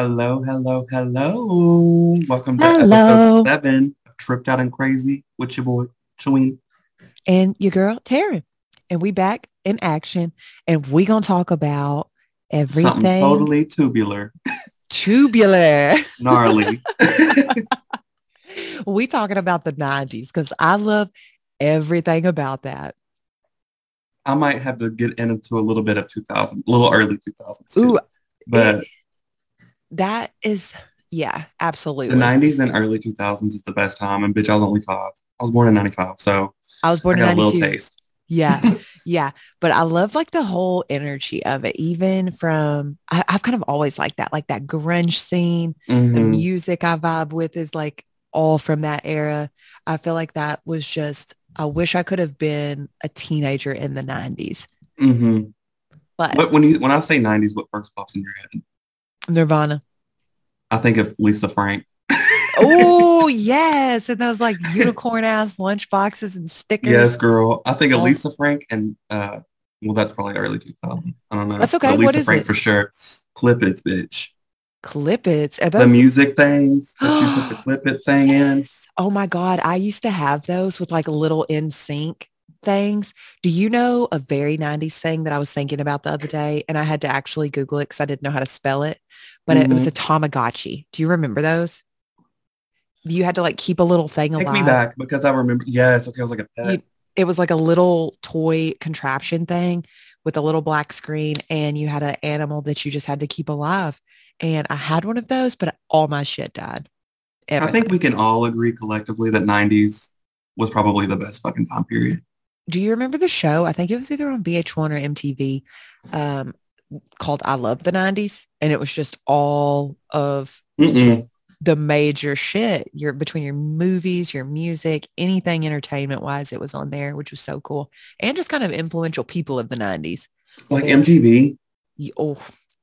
Hello, hello, hello. Welcome back to Hello. episode seven of Tripped Out and Crazy with your boy, Cheween. and your girl Taryn. And we back in action and we gonna talk about Something everything totally tubular, tubular. gnarly. we talking about the 90s because I love everything about that. I might have to get into a little bit of 2000, a little early 2000s. Too. Ooh, but it- that is yeah, absolutely. the 90s and early 2000s is the best time. And bitch, I was only five. I was born in 95. So I was I born in got a little taste. Yeah, yeah. But I love like the whole energy of it, even from I, I've kind of always liked that, like that grunge scene. the Mhm. music I vibe with is like all from that era. I feel like that was just, I wish I could have been a teenager in the 90s. Mhm. But But when you when I say 90s, what first pops in your head? Nirvana. I think of Lisa Frank. Oh, yes. And those like unicorn ass lunch boxes and stickers. Yes, girl. I think of. Lisa Frank and uh well that's probably early 2000. I don't know. That's okay. But Lisa What is Frank it? for sure. Clip it, bitch. Clip it. Are The music things that you put the clip it thing in. Oh my God. I used to have those with like little in sync things. Do you know a very 90s thing that I was thinking about the other day? And I had to actually Google it because I didn't know how to spell it. But it was a Mm-hmm. Tamagotchi. Do you remember those? You had to like keep a little thing Take alive. me back because I remember yes, okay, I was like a pet. You- it was like a little toy contraption thing with a little black screen and you had an animal that you just had to keep alive. And I had one of those, but all my shit died. I think we can all agree collectively that 90s was probably the best fucking time period. do you remember the show? I think it was either on VH1 or MTV um, called I Love the 90s. And it was just all of Mm-mm. the major shit. Your between your movies, your music, anything entertainment wise, it was on there, which was so cool. And just kind of influential people of the 90s. Like. MTV. Oh,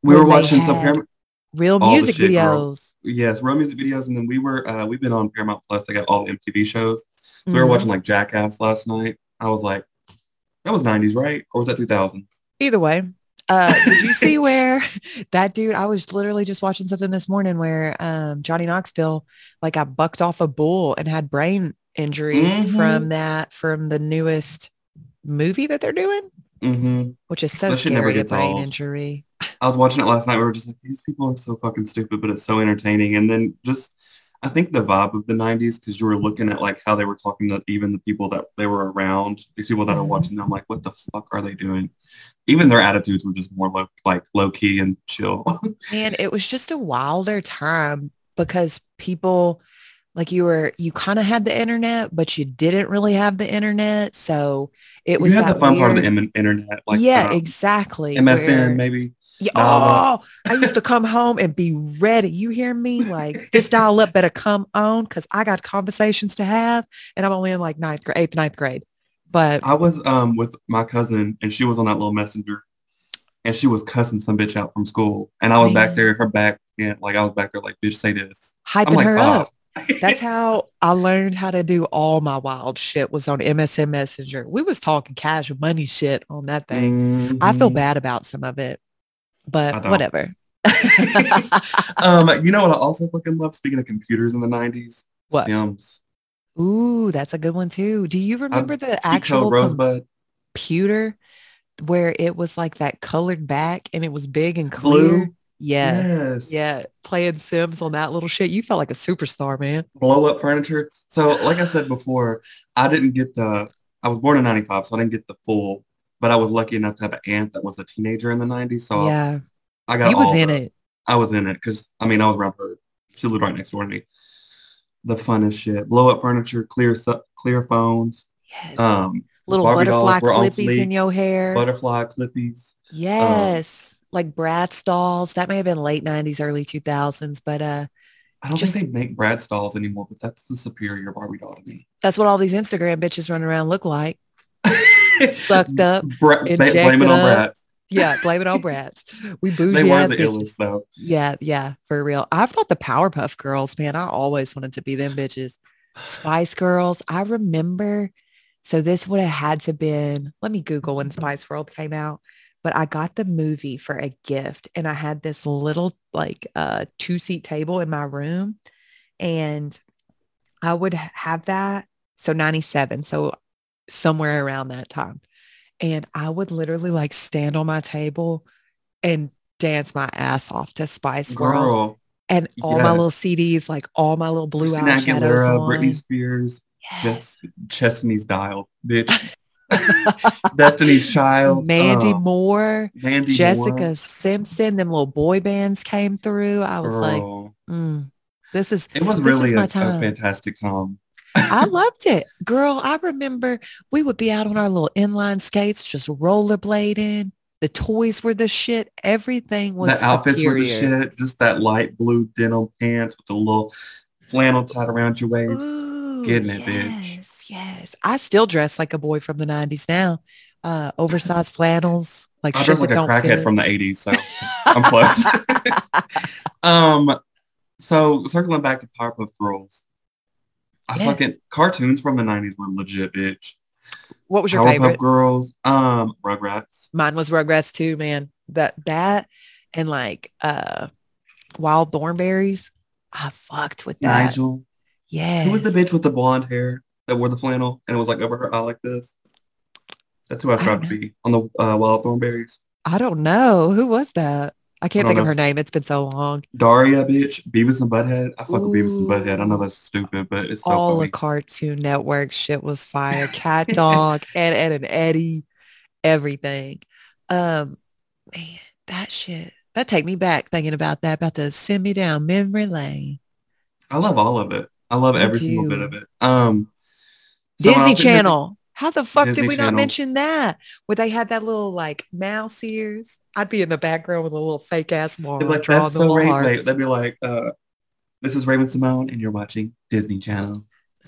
We were watching some Paramount, real music shit, girl. videos. yes, real music videos, and then we were uh we've been on Paramount Plus. I got all the MTV shows. So we were Mhm. watching like Jackass last night. I was like, that was 90s, right? Or was that 2000s? Either way, uh, did you see where that dude? I was literally just watching something this morning where um, Johnny Knoxville like got bucked off a bull and had brain injuries Mhm. from that from the newest movie that they're doing, Mm-hmm. which is so That scary. A brain old. injury. I was watching it last night. We were just like, these people are so fucking stupid, but it's so entertaining. And then just, I think the vibe of the 90s, because you were looking at like how they were talking to even the people that they were around, these people that are Mhm. watching them, like, what the fuck are they doing? Even their attitudes were just more low, like low key and chill. And it was just a wilder time because people like you were you kind of had the internet, but you didn't really have the internet. So it was you had the fun part of the weird- internet, like yeah, um, exactly. MSN, where- maybe. Yeah, oh, I used to come home and be ready. You hear me? Like this dial up better come on because I got conversations to have, and I'm only in like ninth grade, eighth, ninth grade. But I was um with my cousin and she was on that little messenger and she was cussing some bitch out from school. And I was back there, her back, and like I was back there like, bitch, say this. hyping I'm like her five. up. That's how I learned how to do all my wild shit was on MSN Messenger. We was talking cash money shit on that thing. I feel Mhm. bad about some of it, but whatever. um, you know what I also fucking love? Speaking of computers in the 90s, What? Sims. Ooh, that's a good one too. Do you remember the actual Rosebud. computer where it was like that colored back and it was big and clear? Blue. Yeah. Yes. Yeah. Playing Sims on that little shit. You felt like a superstar, man. Blow up furniture. So like I said before, I didn't get the, I was born in 95, so I didn't get the full, but I was lucky enough to have an aunt that was a teenager in the 90s. So yeah. I got You was in it. I was in it because I mean I was around her. She lived right next door to me. The funnest shit. Blow up furniture, clear su- clear phones, Yes. um, Little Barbie butterfly clippies in your hair. butterfly clippies. yes. like Bratz dolls. That may have been late 90s, early 2000s, but uh I don't Just- think they make Bratz dolls anymore, but that's the superior Barbie doll to me. that's what all these Instagram bitches running around look like. Sucked up. Bra- blame it on up. Bratz. Yeah, blame it on Bratz. We bougie They were the bitches. illest though. Yeah, yeah, for real. I've thought the Powerpuff Girls, man, I always wanted to be them bitches. Spice Girls. I remember. So this would have had to been, let me Google when Spice World came out. but I got the movie for a gift and I had this little like uh two seat table in my room and I would have that. So 97. So somewhere around that time. And I would literally like stand on my table and dance my ass off to Spice Girl. Girl. And all my little CDs, like all my little blue Christina eyeshadows Aguilera, on. Britney Spears, Yes. just Chestiny's Dial, bitch. Destiny's Child. Mandy oh, Moore, Mandy Jessica Moore. Simpson, them little boy bands came through. I was like, mm, this is, it was really a, a fantastic time. I loved it. Girl, I remember we would be out on our little inline skates, just rollerblading. The toys were the shit. Everything was the outfits were the shit. Just that light blue denim pants with the little flannel tied around your waist. Ooh, Getting it, bitch. yes, Yes. I still dress like a boy from the 90s now. Uh, oversized flannels, like I dress like a crackhead from the 80s, so I'm close. um, so circling back to Powerpuff Girls, I Yes. fucking cartoons from the 90s were legit, bitch. what was your Powerpuff favorite? Girls, um, Rugrats. Mine was Rugrats too, man. That that and like uh Wild Thornberrys. I fucked with that. Nigel. Yeah. Who was the bitch with the blonde hair that wore the flannel and it was like over her eye like this? That's who I tried to be on the uh, Wild Thornberrys. I don't know. Who was that? I can't I think don't of her name. It's been so long. Daria, bitch. Beavis and Butthead. I fuck with Beavis and Butthead. I know that's stupid, but it's so All funny. the Cartoon Network shit was fire. Cat Dog, Ed, Edd n Eddy, everything. Um, man, that shit. That take me back thinking about that. About to send me down memory lane. I love all of it. I love Me every single bit of it. Um, so Disney Channel. How the fuck Disney did we not mention that? Where they had that little like mouse ears. I'd be in the background with a little fake ass be like, that's so hearts. They'd be like, uh, this is Raven-Symoné and you're watching Disney Channel.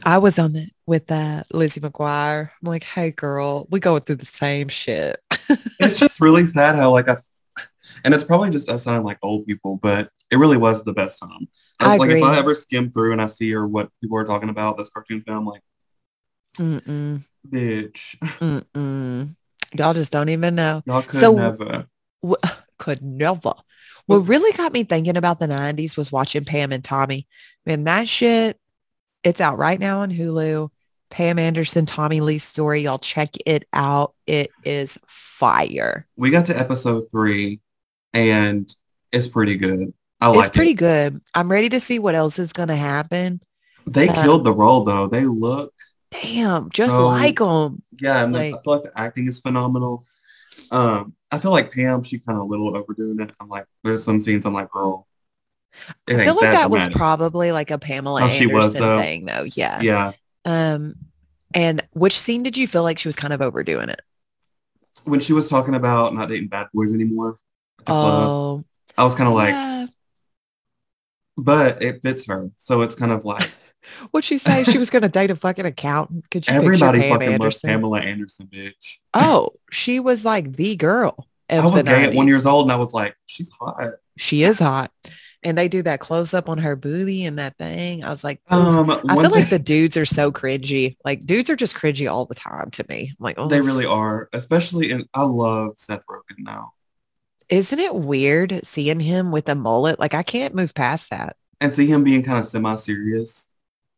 I was on it with uh, Lizzie McGuire. I'm like, hey girl, we going through the same shit. It's just really sad how like I, and it's probably just us sounding like old people, but it really was the best time. I like if. I ever skim through and I see or what people are talking about this cartoon film, like, Mm-mm, bitch, mm-mm. Y'all just don't even know. y'all could So- never. Wh- Could never. What really got me thinking about the 90s was watching Pam and Tommy. Man, that shit, it's out right now on Hulu. Pam Anderson, Tommy Lee's story. Y'all check it out. It is fire. We got to episode three, and it's pretty good. I like it's pretty it. good. I'm ready to see what else is going to happen. They uh, killed the role though. They look Damn, just So- like them. Yeah, and the- I Like- feel like the acting is phenomenal. Um, I feel like Pam, she kind of a little overdoing it. I'm like, there's some scenes I'm like, girl. I feel like that was probably like a Pamela Oh, she Anderson was, though. thing though. Yeah. Yeah. Um, and which scene did you feel like she was kind of overdoing it? When she was talking about not dating bad boys anymore, the club, Oh, I was kind of like, yeah. but it fits her. So it's kind of like What'd she say? She was going to date a fucking accountant. Could you everybody fucking loves Pamela Anderson, bitch. Oh, she was like the girl. I was gay at one years old and I was like, she's hot. She is hot. And they do that close up on her booty and that thing. I was like. Um, I feel like the dudes are so cringy. Like dudes are just cringy all the time to me. I'm like, oh, they really are, especially in. I love Seth Rogen now, isn't it weird seeing him with a mullet? Like I can't move past that. and see him being kind of semi-serious.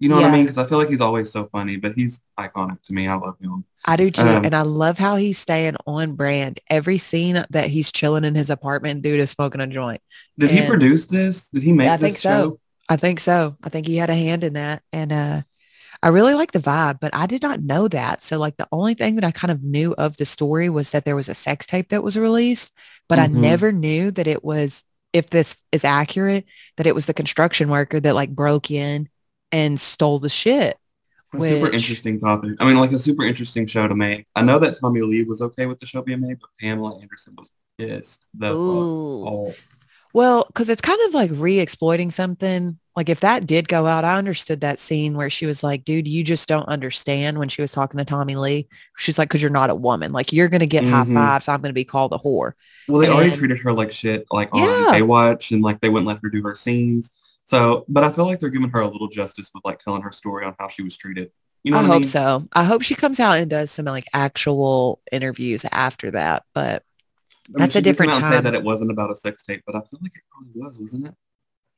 You know what I mean? Because I feel like he's always so funny, but he's iconic to me. I love him. I do too. Um, and I love how he's staying on brand. Every scene that he's chilling in his apartment, dude is smoking a joint. Did he produce this? Did he make Yeah, I this think so. I think so. I think he had a hand in that. And uh I really like the vibe, but I did not know that. So like the only thing that I kind of knew of the story was that there was a sex tape that was released, but I Mhm. never knew that it was if this is accurate, that it was the construction worker that like broke in and stole the shit. A super interesting topic. I mean, like a super interesting show to make. I know that Tommy Lee was okay with the show being made, but Pamela Anderson was pissed the Ooh. Well, because it's kind of like re-exploiting something. Like if that did go out, I understood that scene where she was like, dude, you just don't understand when she was talking to Tommy Lee. She's like, because you're not a woman. Like you're going to get high Mhm. fives. I'm going to be called a whore. Well, they already treated her like shit, like Yeah. on Baywatch, and like they wouldn't let her do her scenes. So, but I feel like they're giving her a little justice with like telling her story on how she was treated. You know I what I hope mean? so. I hope she comes out and does some like actual interviews after that. But I That's she a different and Say that it wasn't about a sex tape, but I feel like it probably was, wasn't it?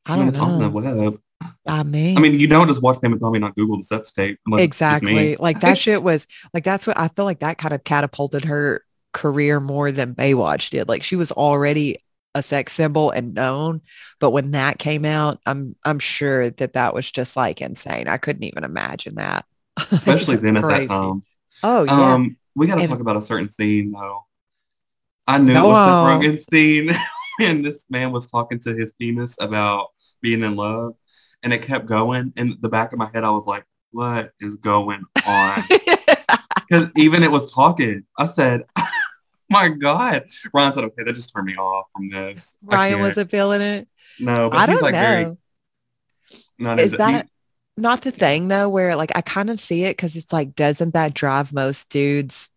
I don't on the know. web. I mean, I mean, you don't just watch Pam and Tommy not Google the sex tape. unless it's just me. exactly. Like that shit was like that's what I feel like that kind of catapulted her career more than Baywatch did. Like she was already a sex symbol and known, but when that came out, I'm I'm sure that that was just like insane. I couldn't even imagine that. Especially then at that time. Oh yeah. Um, we got to talk about a certain scene though. I knew Go it was the Rogen scene, and this man was talking to his penis about being in love, and it kept going. In the back of my head, I was like, "What is going on?" Because even it was talking. I said, "My God!" Ryan said, "Okay, that just turned me off from this." Ryan wasn't feeling it. No, but I he's don't like know. very. Not Is that he- not the thing though, where like I kind of see it because it's like, doesn't that drive most dudes'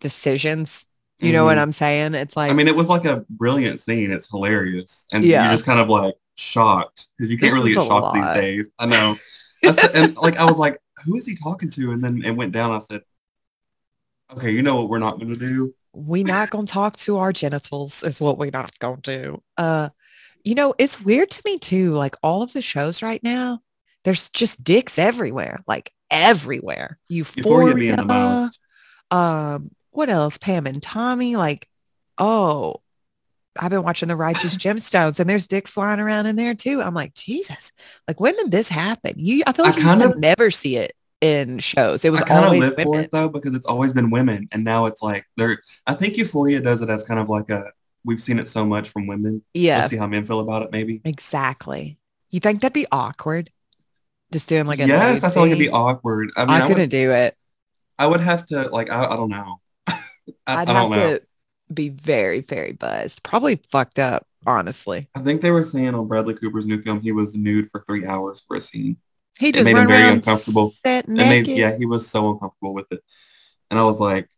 decisions? You know what Mhm. I'm saying? It's like I mean, it was like a brilliant scene. It's hilarious, and Yeah. you're just kind of like shocked because you can't This really get shocked lot. these days. I know. I said, and like I was like, who is he talking to? And then it went down. I said, okay, you know what we're not going to do. we not gonna talk to our genitals is what we're not gonna do. Uh, you know, it's weird to me too. Like all of the shows right now, there's just dicks everywhere, like everywhere. Euphoria Euphoria, being the most. um, what else? Pam and Tommy, like, oh, I've been watching the Righteous Gemstones, and there's dicks flying around in there too. I'm like, Jesus, like when did this happen? You, I feel I like you kind of- never see it in shows. It was I kind of always live for it though because it's always been women, and now it's like they're. I think Euphoria does it as kind of like a. We've seen it so much from women. Yeah, Let's see how men feel about it. Maybe. Exactly. You think that'd be awkward? Just doing like a yes, I feel like it'd be awkward. I mean, I, I, couldn't would, do it. I would have to like. I, I don't know. I, don't have know. to be very, very buzzed. Probably fucked up, honestly. I think they were saying on Bradley Cooper's new film he was nude for three hours for a scene. He just made him very uncomfortable. they, yeah, he was so uncomfortable with it. And I was like,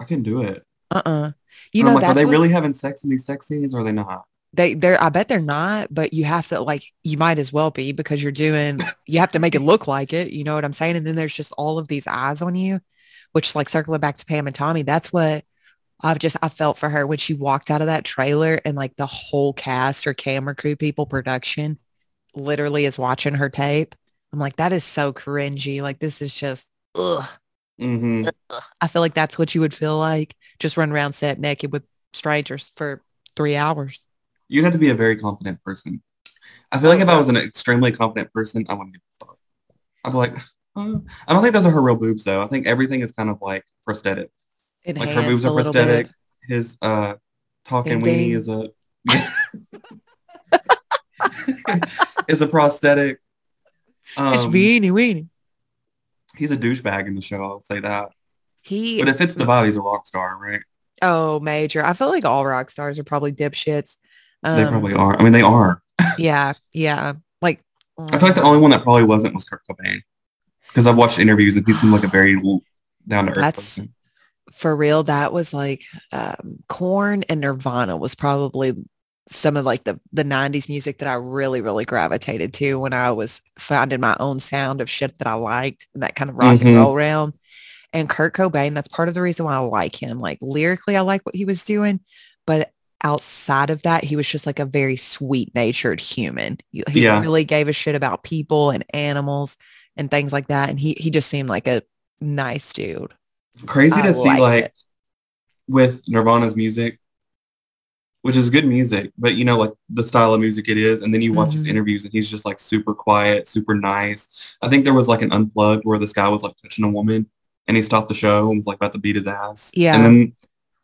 I can do it. Uh-uh. You And know, I'm like, are they what- really having sex in these sex scenes or are they not? they they're I bet they're not, but you have to like you might as well be because you're doing you have to make it look like it. You know what I'm saying? And then there's just all of these eyes on you, which like circling back to Pam and Tommy, that's what I've just I felt for her when she walked out of that trailer and like the whole cast or camera crew people production literally is watching her tape. I'm like, that is so cringy. Like this is just ugh. hmm I feel like that's what you would feel like. Just run around set naked with strangers for three hours. You'd have to be a very confident person. I feel like if I was an extremely confident person, I wouldn't give a fuck. I'd be like, oh. I don't think those are her real boobs though. I think everything is kind of like prosthetic. Like her boobs are prosthetic. bit. His uh talking weenie is a is a prosthetic. It's Um, weenie weenie. he's a douchebag in the show, I'll say that. He But if it's the vibe, he's a rock star, right? oh major. I feel like all rock stars are probably dipshits. Um, They probably are. I mean, they are. yeah, yeah. Like I feel like the only one that probably wasn't was Kurt Cobain. Because I've watched interviews and he seemed like a very down to earth person. for real, that was like um Korn and Nirvana was probably some of like the the 90s music that I really, really gravitated to when I was finding my own sound of shit that I liked and that kind of rock Mhm. and roll realm. And Kurt Cobain, that's part of the reason why I like him. Like lyrically, I like what he was doing, but outside of that, he was just like a very sweet natured human. He, he Yeah. really gave a shit about people and animals and things like that. And he he just seemed like a nice dude. Crazy I to see like it. with Nirvana's music, which is good music, but you know, like the style of music it is. And then you watch his Mhm. interviews and he's just like super quiet, super nice. I think there was like an unplugged where this guy was like touching a woman and he stopped the show and was like about to beat his ass. Yeah. And then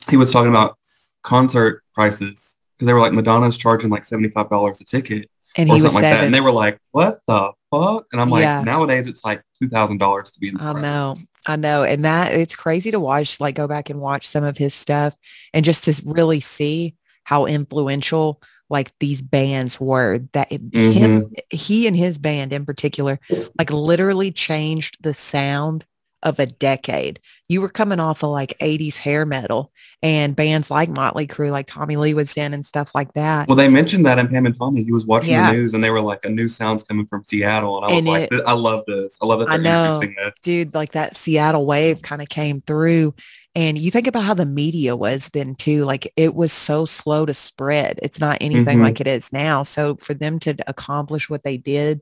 he was talking about concert prices because they were like Madonna's charging like $75 a ticket. And or he was something like that. And they were like, what the fuck? And I'm like, Yeah. nowadays it's like $2,000 to be in the I front. know. I know. And that it's crazy to watch, like go back and watch some of his stuff and just to really see how influential like these bands were that him, Mm-hmm. he and his band in particular, like literally changed the sound of a decade. You were coming off of like 80s hair metal and bands like Motley Crue, like Tommy Lee was in and stuff like that. Well, they mentioned that in Pam and Tommy. He was watching Yeah. the news and they were like, a new sound's coming from Seattle. And I was And like, I love this. I love that I they're know. introducing this. dude, like that Seattle wave kind of came through And you think about how the media was then too, like it was so slow to spread. It's not anything Mhm. like it is now. So for them to accomplish what they did,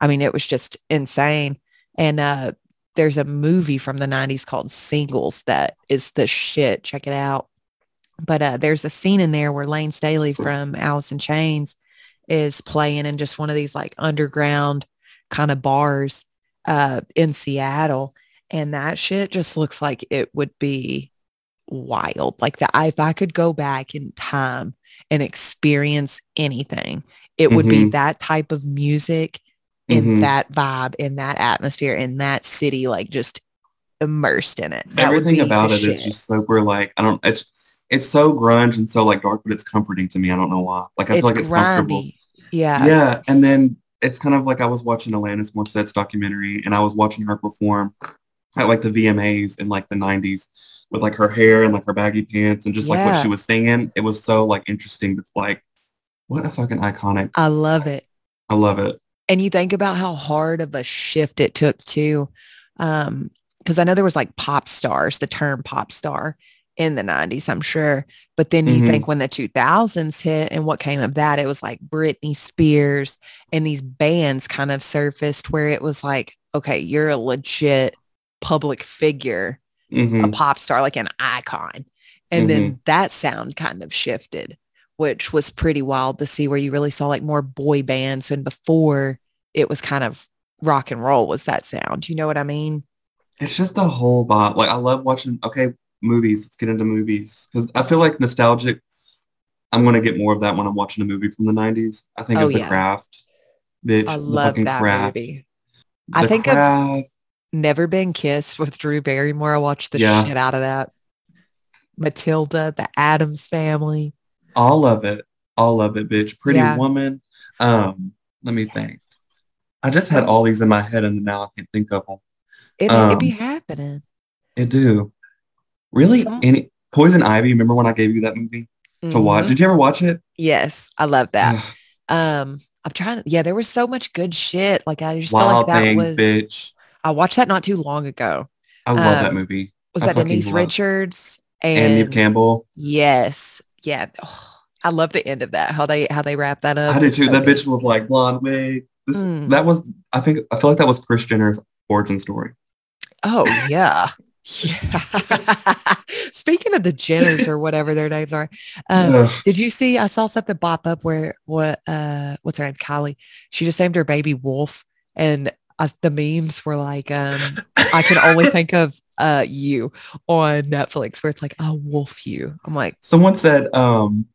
I mean, it was just insane. And uh, there's a movie from the 90s called Singles that is the shit. Check it out. But uh, there's a scene in there where Lane Staley from Alice in Chains is playing in just one of these like underground kind of bars uh, in Seattle. And that shit just looks like it would be wild. Like that, if I could go back in time and experience anything, it would be Mhm. that type of music in Mhm. that vibe, in that atmosphere, in that city, like just immersed in it. That Everything about it is shit. just super like I don't. It's it's so grunge and so like dark, but it's comforting to me. I don't know why. Like I it's feel like it's comfortable. Yeah. Yeah, and then it's kind of like I was watching Alanis Morissette's documentary, and I was watching her perform at like the VMAs in like the '90s with like her hair and like her baggy pants and just like what she was singing. It was so like interesting to like, what a fucking iconic. I love it. I love it. and you think about how hard of a shift it took to, um because i know there was like pop stars the term pop star in the 90s i'm sure but then you Mhm. think when the 2000s hit and what came of that it was like britney spears and these bands kind of surfaced where it was like okay you're a legit public figure hmm a pop star like an icon and then that sound kind of shifted which was pretty wild to see where you really saw like more boy bands and before it was kind of rock and roll was that sound you know what i mean It's just the whole vibe. Like I love watching. Okay, movies. Let's get into movies because I feel like nostalgic. I'm gonna get more of that when I'm watching a movie from the '90s. I think Oh, of The yeah. Craft. Bitch, i the love fucking that Craft. movie I The think of- Craft. Never been kissed with drew barrymore i watched the Yeah. shit out of that matilda the adams family All of it. All of it, bitch. Pretty Yeah. Woman. Um, let me think. I just had all these in my head and now I can't think of them. it, it be Um, happening It do. Really? Some- Any Poison Ivy, remember when I gave you that movie to watch? Did you ever watch it? yes i love that um i'm trying to yeah there was so much good shit like i just felt like that Things, was bitch. I watched that not too long ago I love that um, movie. was I that denise richards And and, Neve Campbell. yes yeah Oh, i love the end of that how they how they wrap that up I did too. so that good. bitch was like blonde wig. This Mm. that was I think I feel like that was Kris Jenner's origin story. oh yeah yeah speaking of the jenners or whatever their names are um. Did you see? I saw something pop up where what uh what's her name? Kylie. She just named her baby Wolf, and uh, the memes were like, um, I can only think of uh you on Netflix, where it's like, oh, Wolf, you. I'm like, Someone said, um,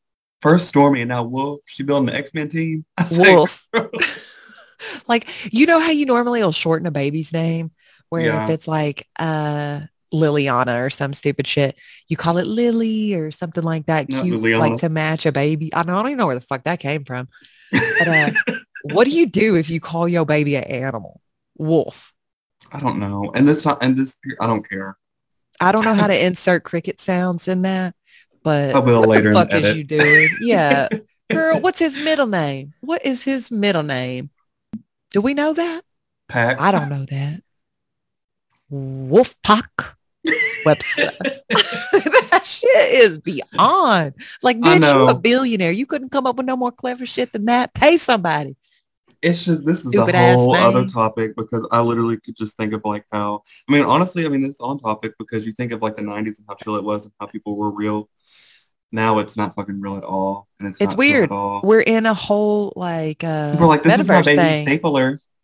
first Stormi and now Wolf. She building the X Men team. I Wolf. like, you know how you normally will shorten a baby's name, where Yeah. if it's like uh Liliana or some stupid shit, you call it Lily or something like that, Not cute, Liliana. like to match a baby. I don't, I don't even know where the fuck that came from. But uh, what do you do if you call your baby an animal? Wolf. I don't know. And this time, and this, I don't care. I don't know how to insert cricket sounds in that, but I will what later in the fuck is you doing? Yeah. Girl, what's his middle name? What is his middle name? Do we know that? Pack. I don't know that. Wolfpack Webster. that shit is beyond. Like, bitch, you a billionaire. You couldn't come up with no more clever shit than that. Pay somebody. It's just this is Stupid a whole other topic because I literally could just think of like how I mean honestly I mean it's on topic because you think of like the 90s and how chill it was and how people were real. Now it's not fucking real at all, and it's It's weird. We're in a whole like uh are like, "This is my baby thing. stapler.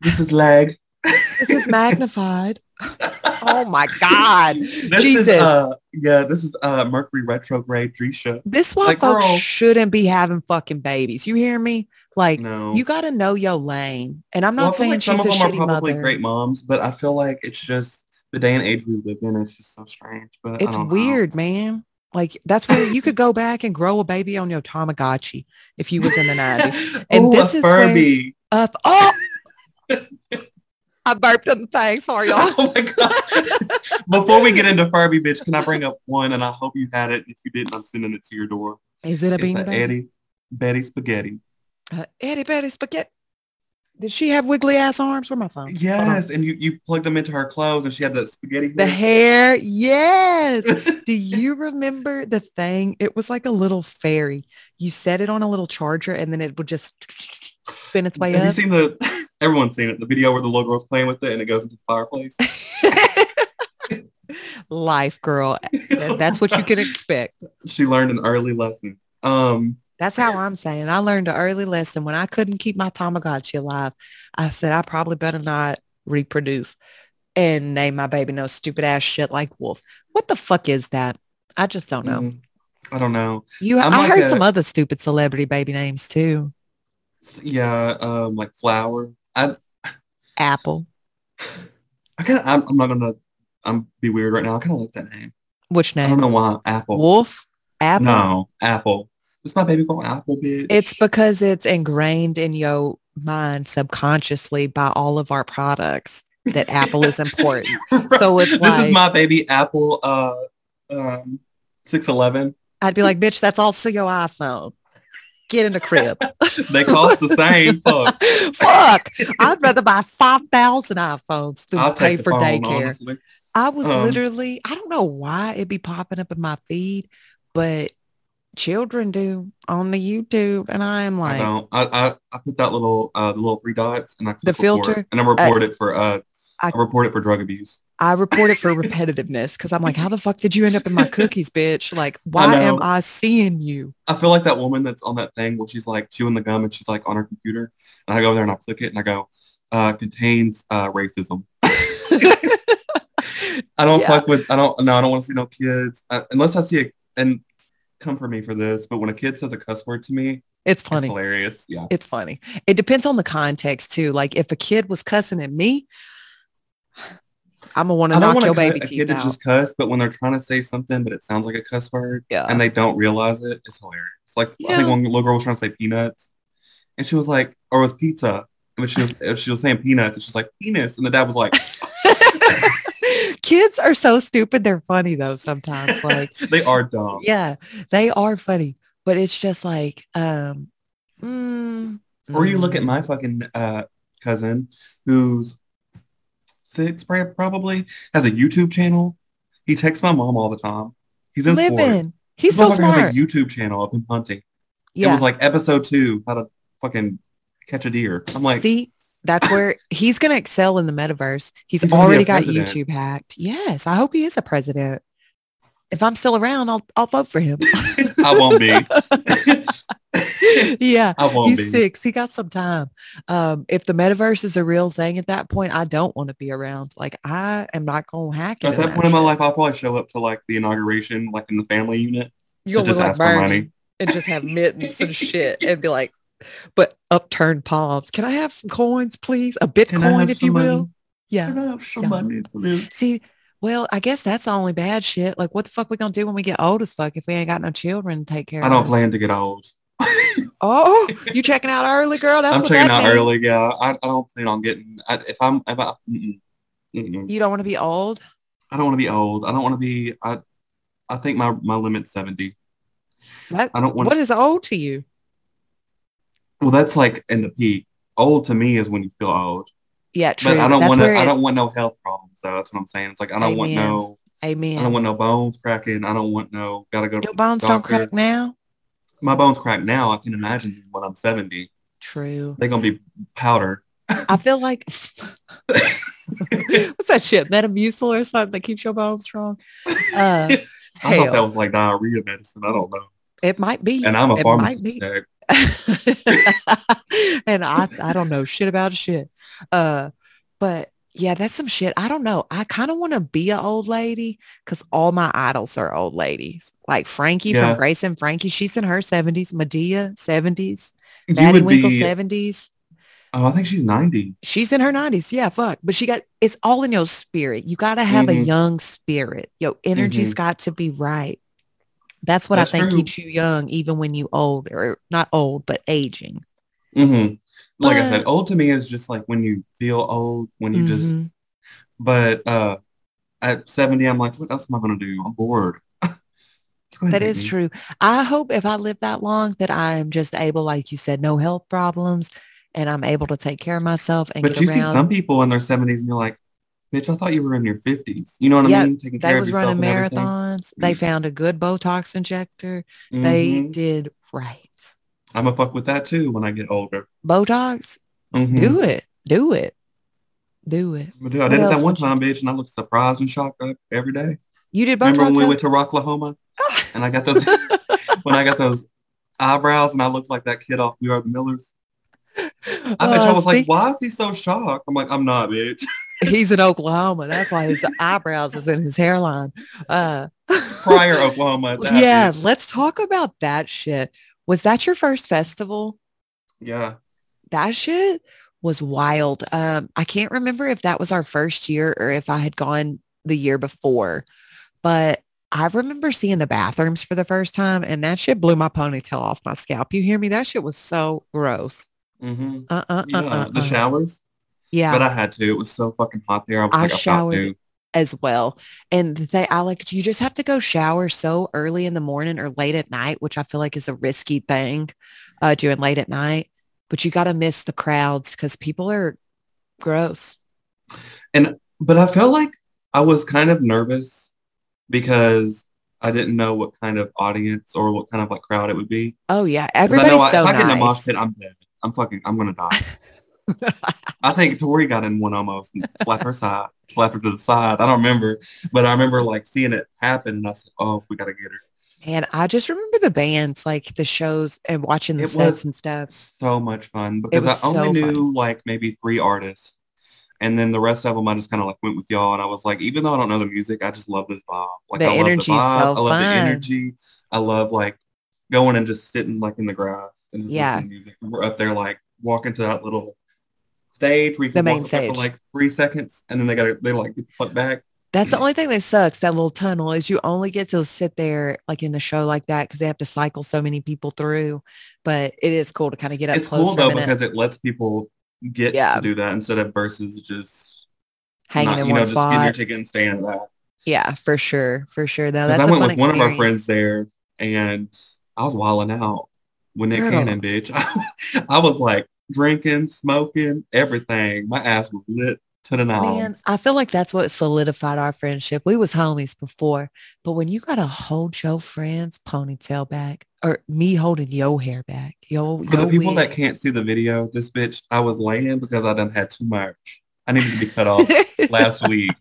this is leg. This is magnified. oh my God. This Jesus. is uh yeah, this is uh Mercury retrograde Drisha. This why Like, folks girl. shouldn't be having fucking babies. You hear me? Like No. you gotta know your lane. And I'm not feel saying like some she's of a them are probably mother. great moms, but I feel like it's just the day and age we live in is just so strange. But It's don't know. weird, man. Like that's where you could go back and grow a baby on your Tamagotchi if you was in the 90s. And Ooh, this is where- Uh, oh, I burped on the thing. Sorry, y'all. Oh my god! Before we get into Furby, bitch, can I bring up one? And I hope you had it. If you didn't, I'm sending it to your door. Is it a It's baby? Eddie Betty Spaghetty. Uh, Eddie Betty Spaghetty. Did she have wiggly ass arms? Where my phone? Yes, and you you plugged them into her clothes, and she had that spaghetti. The hair, yes. Do you remember the thing? It was like a little fairy. You set it on a little charger and then it would just spin its way Have you seen the? Everyone's seen it. The video where the little girl's playing with it and it goes into the fireplace. Life, girl. That's what you can expect. she learned an early lesson. Um, That's how I'm saying. I learned an early lesson when I couldn't keep my Tamagotchi alive. I said I probably better not reproduce and name my baby no stupid ass shit like Wolf. What the fuck is that? I just don't know. mm, I don't know. You, I'm I like heard a- some other stupid celebrity baby names too. Yeah, um, like flower. I Apple. I kind of. I'm, I'm not gonna. I'm be weird right now. I kind of like that name. Which name? I don't know why. Apple. Wolf. Apple. No, Apple. It's my baby called Apple, bitch. It's because it's ingrained in your mind subconsciously by all of our products that Apple is important. So it's this like- is my baby Apple. Uh, um, six eleven. I'd be like, bitch, that's also your iPhone. Get in the crib. They cost the same. Fuck. Fuck. I'd rather buy 5,000 iPhones than I'll pay for phone, daycare. honestly. I was Um, literally, I don't know why it'd be popping up in my feed, but children do on the YouTube. And I am like, I don't. I, I I put that little uh the little three dots and I click report, filter? and I report it for uh I, I- report it for drug abuse. I report it for repetitiveness because I'm like, how the fuck did you end up in my cookies, bitch? Like, why am. I seeing you? I feel like that woman that's on that thing where she's like chewing the gum and she's like on her computer and I go there and I click it and I go uh contains uh racism. I don't Yeah. fuck with I don't no I don't want to see no kids uh, unless I see a and come for me for this but when a kid says a cuss word to me It's it's funny. hilarious yeah It's funny. It depends on the context too. Like if a kid was cussing at me, I'm gonna want to knock your a, baby a teeth kid to just cuss but when they're trying to say something but it sounds like a cuss word yeah. and they don't realize it it's hilarious like You I think one little girl was trying to say peanuts and she was like or it was pizza and she was she was saying peanuts and she's like penis and the dad was like Kids are so stupid. They're funny though sometimes. Like, they are dumb yeah, they are funny, but it's just like, um, mm, Or you look mm. at my fucking uh, cousin who's six probably has a YouTube channel. He texts my mom all the time. He's in living. He's so smart. has a YouTube channel of him hunting. It was like episode two, how to fucking catch a deer. I'm like, See, that's where he's going to excel in the metaverse. He's, He's already got president. YouTube hacked. Yes, I hope he is a president. If I'm still around, I'll I'll vote for him. I won't be. yeah, I won't he's be. six. He got some time. Um, if the metaverse is a real thing at that point, I don't want to be around. Like I am not going to hack it. At that point in my life, I'll probably show up to like the inauguration, like in the family unit. you'll just like ask for money. and just have mittens and shit and be like, but upturned palms. Can I have some coins, please? A Bitcoin, if you some will. money? Yeah. Can I have some money, please? See, well, I guess that's the only bad shit. Like, what the fuck we gonna do when we get old as fuck if we ain't got no children to take care of? I don't us? plan to get old. Oh, you checking out early, girl? That's I'm checking out means. early. Yeah, I, I don't plan on getting. I, if I'm, if I, mm-mm, mm-mm. You don't want to be old. I don't want to be old. I don't want to be. I, I think my my limit's seventy. That, I don't want. what is old to you? Well, that's like in the peak. Old to me is when you feel old, Yeah, true. but I don't want to. I don't want no health problems. So that's what I'm saying. It's like I don't want no. Amen. I don't want no bones cracking. I don't want no. Gotta go to Your bones don't crack now. My bones crack now. I can imagine when I'm seventy, True. they're gonna be powder. I feel like what's that shit? Metamucil or something that keeps your bones strong. Uh, I thought that was like diarrhea medicine. I don't know. it might be. And I'm a It pharmacist. Might be. tech. and I I don't know shit about shit. Uh, but yeah, that's some shit. I don't know. I kind of want to be an old lady because all my idols are old ladies. Like Frankie Yeah. from Grace and Frankie, she's in her seventies. Madea seventies. Baddie Winkle seventies. Oh, I think she's ninety. She's in her nineties. Yeah, fuck. But she got it's all in your spirit. You got to have a Mhm. young spirit. Your energy's got to be right. That's what That's I think true. keeps you young, even when you old or not old, but aging. hmm Like I said, old to me is just like when you feel old, when you just. Mhm. But uh, at seventy, I'm like, what else am I gonna do? I'm bored. Just ahead That and is true. I hope if I live that long that I am just able, like you said, no health problems and I'm able to take care of myself and But you see some people in their 70s and you're like, bitch, I thought you were in your 50s. You know what Yeah, I mean? Taking care they of was running marathons. They found a good Botox injector. They Mhm. did right. I'm gonna fuck with that too when I get older. Botox, Mhm. do it. Do it. Do it. I What did it that one would you- time, bitch, and I looked surprised and shocked up every day. You did Botox? Remember when we went to Rocklahoma and I got those when I got those eyebrows and I looked like that kid off We're the Millers? I bet Uh, y'all was like, why is he so shocked? I'm like, I'm not, bitch. he's in Oklahoma. That's why his eyebrows is in his hairline. Uh, Pryor Oklahoma. yeah, bitch. let's talk about that shit. Was that your first festival? Yeah. That shit was wild. Um, I can't remember if that was our first year or if I had gone the year before, but I remember seeing the bathrooms for the first time and that shit blew my ponytail off my scalp. You hear me? That shit was so gross. hmm Uh uh uh Yeah. uh. the uh. showers. Yeah. But I had to. It was so fucking hot there. I was I like, I've got to. as well. And they, I like, you just have to go shower so early in the morning or late at night, which I feel like is a risky thing, uh, doing late at night. But you got to miss the crowds because people are gross. And, but I felt like I was kind of nervous because I didn't know what kind of audience or what kind of like crowd it would be. Oh yeah, 'Cause I everybody's know I- so if I get in a mosh pit, I'm dead. I'm fucking, I'm gonna die. I think Tori got in one almost and slapped her side, slapped her to the side. I don't remember, but I remember like seeing it happen and I said, oh, we gotta get her. And I just remember the bands, like the shows and watching the It sets and stuff. So much fun because I only so fun. knew like maybe three artists. And then the rest of them, I just kind of like went with y'all. And I was like, even though I don't know the music, I just love this vibe. Like The I love the vibe. so I love the energy. I love like going and just sitting like in the grass and Yeah. music. We're up there like walking to that little stage where you The can main walk up there for like three seconds and then they gotta they like get the fuck back. That's the only thing that sucks. That little tunnel is you only get to sit there like in a show like that because they have to cycle so many people through. But it is cool to kind of get up It's cool though because it lets people get Yeah. to do that instead of versus just hanging not, in you one know, just getting your ticket and staying at that. Yeah, for sure, for sure. Though that's I went with one of our friends there and I was wilding out when they Girl. Cannon, bitch. I was like drinking, smoking, everything. My ass was lit to the nose. Man. I feel like that's what solidified our friendship. We was homies before, but when you gotta hold your friend's ponytail back, or me holding your hair back, yo, For the people that can't see the video, this bitch, I was laying because I done had too much. I needed to be cut off last week.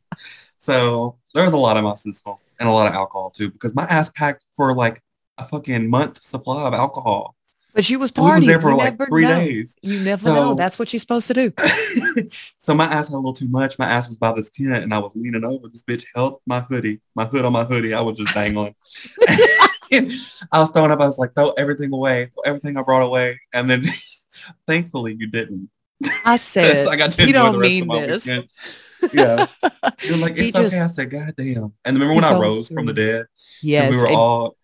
So there was a lot of my system and a lot of alcohol too because my ass packed for like a fucking month supply of alcohol. But she was we was partying. there for you like never three know. days. You never know. That's what you're supposed to do. so my ass had a little too much. My ass was by this tent and I was leaning over. This bitch held my hoodie, my hood on my hoodie. I was just dangling. I was throwing up. I was like, throw everything away, throw everything I brought away. And then thankfully you didn't. I said, so I got to "You don't mean this." weekend. Yeah. You're like, He it's okay. just- I said, God damn. And remember when I rose from the dead? yes, we were all,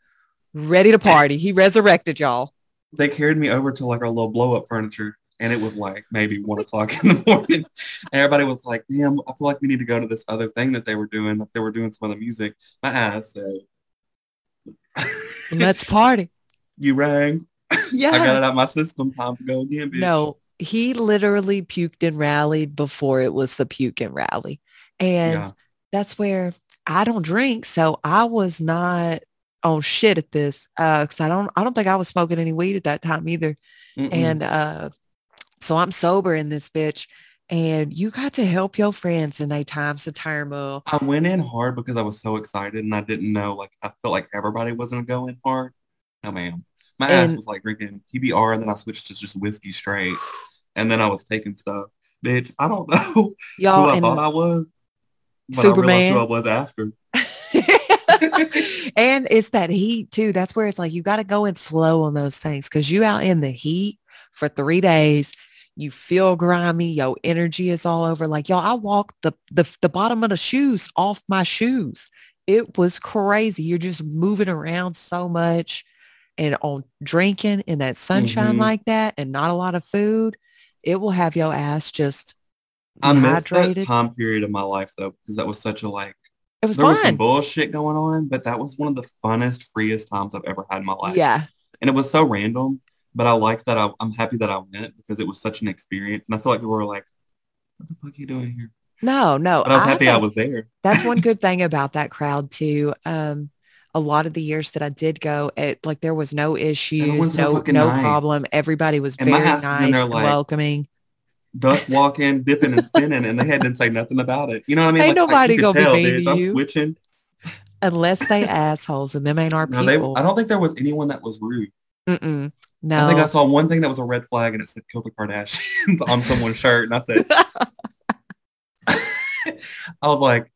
ready to party. He resurrected y'all. They carried me over to like our little blow up furniture. And it was like maybe one o'clock in the morning. And everybody was like, damn, I feel like we need to go to this other thing that they were doing. Like they were doing some other music. My ass said, Let's party. you rang. Yeah. I got it out my system. Time to go again, bitch. No, he literally puked and rallied before it was the puke and rally. And Yeah. that's where I don't drink. So I was not on shit at this. Uh, cause I don't, I don't think I was smoking any weed at that time either. Mm-mm. And, uh, so I'm sober in this bitch and you got to help your friends in they times of turmoil. I went in hard because I was so excited and I didn't know, like, I felt like everybody wasn't going to go in hard. No, ma'am. My ass was like drinking PBR and then I switched to just whiskey straight. And then I was taking stuff. Bitch, I don't know who Y'all I thought I was. But Superman. I realized who I was after. and it's that heat too. That's where it's like you got to go in slow on those things because you out in the heat for three days. You feel grimy. Your energy is all over. Like y'all, I walked the the the bottom of the shoes off my shoes. It was crazy. You're just moving around so much, and on drinking in that sunshine Mhm. like that, and not a lot of food. It will have your ass just I missed that time period of my life though, because that was such a like It was there was some bullshit going on, but that was one of the funnest, freest times I've ever had in my life. Yeah. And it was so random but I like that I, I'm happy that I went because it was such an experience. And I feel like people were like, what the fuck are you doing here? No, no. But I was happy I was there. That's one good thing about that crowd too. Um, a lot of the years that I did go, it like there was no issues, no no nice. problem. Everybody was And very house is in nice and like- welcoming. Duck walking, dipping and spinning, and they hadn't say nothing about it. You know what I mean? Ain't Like, nobody you gonna be tell, mean bitch, to I'm you. switching. Unless they assholes and them ain't our No, they, people. I don't think there was anyone that was rude. Mm-mm. I think I saw one thing that was a red flag and it said kill the Kardashians on someone's shirt. And I said, I was like,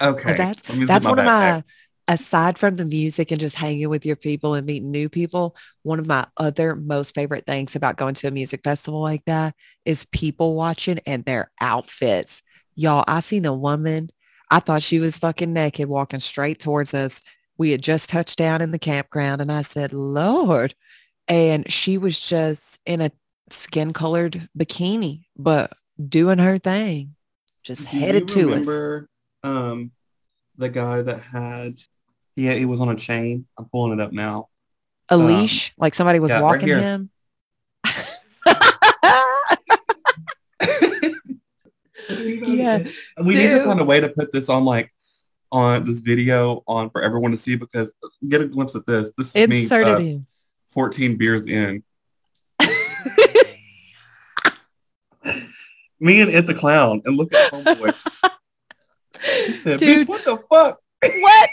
okay. that's- let me zip That's one of my, aside from the music and just hanging with your people and meeting new people, one of my other most favorite things about going to a music festival like that is people watching and their outfits. Y'all, I seen a woman, I thought she was fucking naked walking straight towards us. We had just touched down in the campground and I said, Lord. And she was just in a skin colored bikini, but doing her thing, just Do headed to us. remember, Um, the guy that had, yeah, he was on a chain. I'm pulling it up now. a Um, leash, like somebody was yeah, walking here. him. Yeah, we need to find a way to put this on like on this video on for everyone to see because get a glimpse at this. This is me uh, in. 14 beers in. Me and It the Clown and look at homeboy. He said, Dude. Bitch, what the fuck? what?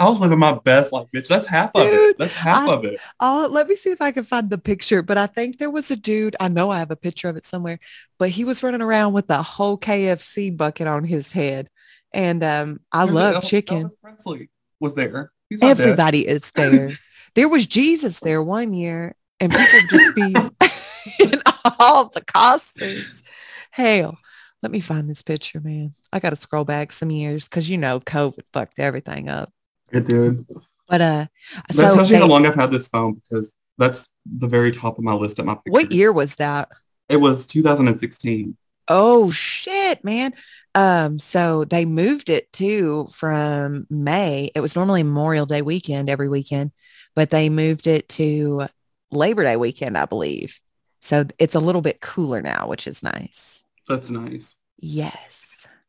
I was living my best life, bitch. That's half of it. That's half I- of it. oh, let me see if I can find the picture. But I think there was a dude. I know I have a picture of it somewhere. But he was running around with a whole KFC bucket on his head, and um, I There's love Elvis- chicken. Elvis Presley was there. He's not dead. Everybody is there. there was Jesus there one year, and people just be in all the costumes. Hell, let me find this picture, man. I got to scroll back some years because you know COVID fucked everything up. It did. But uh, That so tells you they- how long I've had this phone because that's the very top of my list at my pictures. what year was that? It was 2016. Oh shit, man. Um, so they moved it too from May. It was normally Memorial Day weekend every weekend, but they moved it to Labor Day weekend, I believe. So it's a little bit cooler now, which is nice. That's nice. Yes.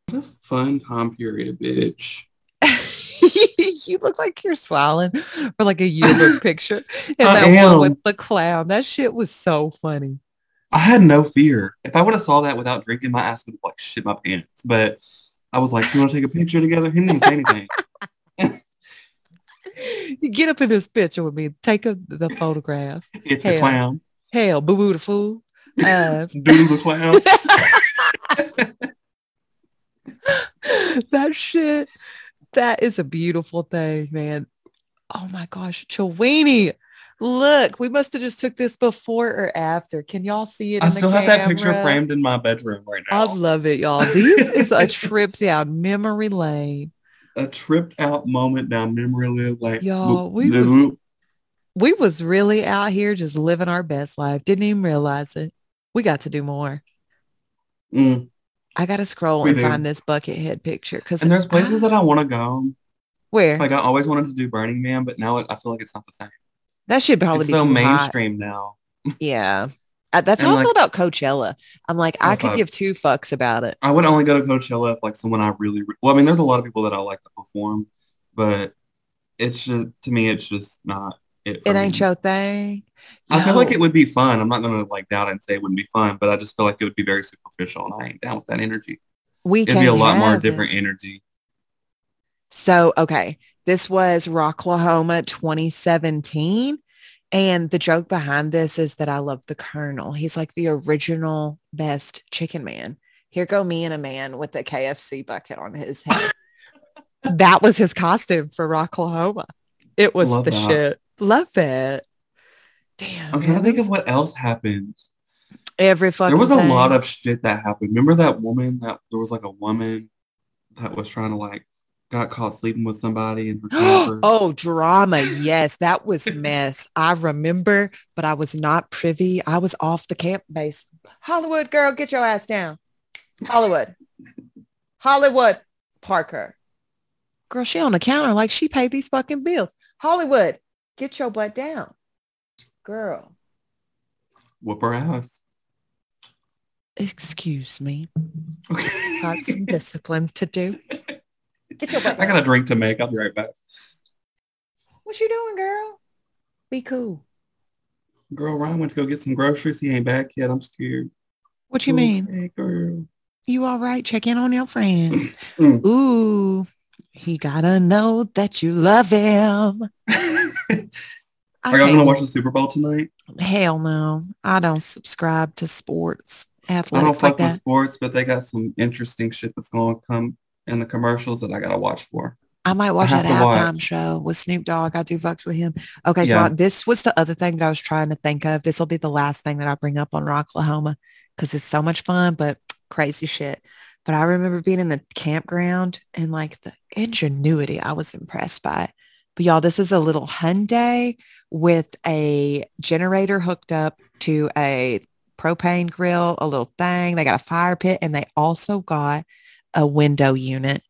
What a fun time period, bitch. you look like you're smiling for like a yearbook picture. And that one am. with the clown. That shit was so funny. I had no fear. If I would have saw that without drinking, my ass would have like shit my pants. But I was like, "You want to take a picture together?" He didn't even say anything. You get up in this picture with me. Take a, the photograph. It's the Hell. clown. Hell, boo boo the fool. Uh, Doodle the clown. that shit, that is a beautiful thing, man. Oh my gosh, Chewini. Look, we must have just took this before or after. Can y'all see it? I in the still have that picture framed in my bedroom right now. I love it, y'all. This is a trip down memory lane. A tripped out moment down memory lane. Like, Y'all, we was- We was really out here just living our best life. Didn't even realize it. We got to do more. Mm. I gotta scroll We and do. find this bucket head picture because And there's places that I want to go. where Like I always wanted to do Burning Man, but now it, I feel like it's not the same. that should probably It's be so too hot. mainstream now. Yeah. Uh, that's And how I feel about Coachella. I'm like, I could give two fucks about it. I would only go to Coachella if like someone I really, re- well, I mean, there's a lot of people that I like to perform, but it's just, to me, it's just not it. for It ain't me. your thing. I feel like it would be fun. I'm not going to like doubt and say it wouldn't be fun, but I just feel like it would be very superficial and I ain't down with that energy. we It'd can be a lot more it. different energy. So, okay, this was Rocklahoma 2017. And the joke behind this is that I love the Colonel. He's like the original best chicken man. Here go me and a man with a KFC bucket on his head. that was his costume for Rocklahoma. It was Love the that. shit. Love it. Damn. I'm trying to think of what else happened. every fucking There was a thing. lot of shit that happened. Remember that woman that there was like a woman that was trying to like got caught sleeping with somebody in her camper. oh, drama. Yes, that was mess. I remember, but I was not privy. I was off the camp base. Hollywood girl, get your ass down. Hollywood. Hollywood. Parker. Girl, she on the counter like she paid these fucking bills. Hollywood, get your butt down. Girl, Whoop her ass. excuse me. Okay. Got some discipline to do. Get your butt I got a drink to make. I'll be right back. What you doing, girl? Be cool. Girl, Ryan went to go get some groceries. He ain't back yet. I'm scared. What you mean? Girl. You all right? Check in on your friend. Mm. Ooh, he gotta know that you love him. I Are y'all gonna watch the Super Bowl tonight? Hell no. I don't subscribe to sports, I don't fuck like with that. sports, but they got some interesting shit that's going to come in the commercials that I gotta watch for. I might watch have that halftime watch. show with Snoop Dogg. I do fucks with him. Okay, Yeah. so I- this was the other thing that I was trying to think of. This will be the last thing that I bring up on Rocklahoma because it's so much fun, but crazy shit. But I remember being in the campground and like the ingenuity, I was impressed by it. But y'all, this is a little Hyundai with a generator hooked up to a propane grill, a little thing. They got a fire pit and they also got a window unit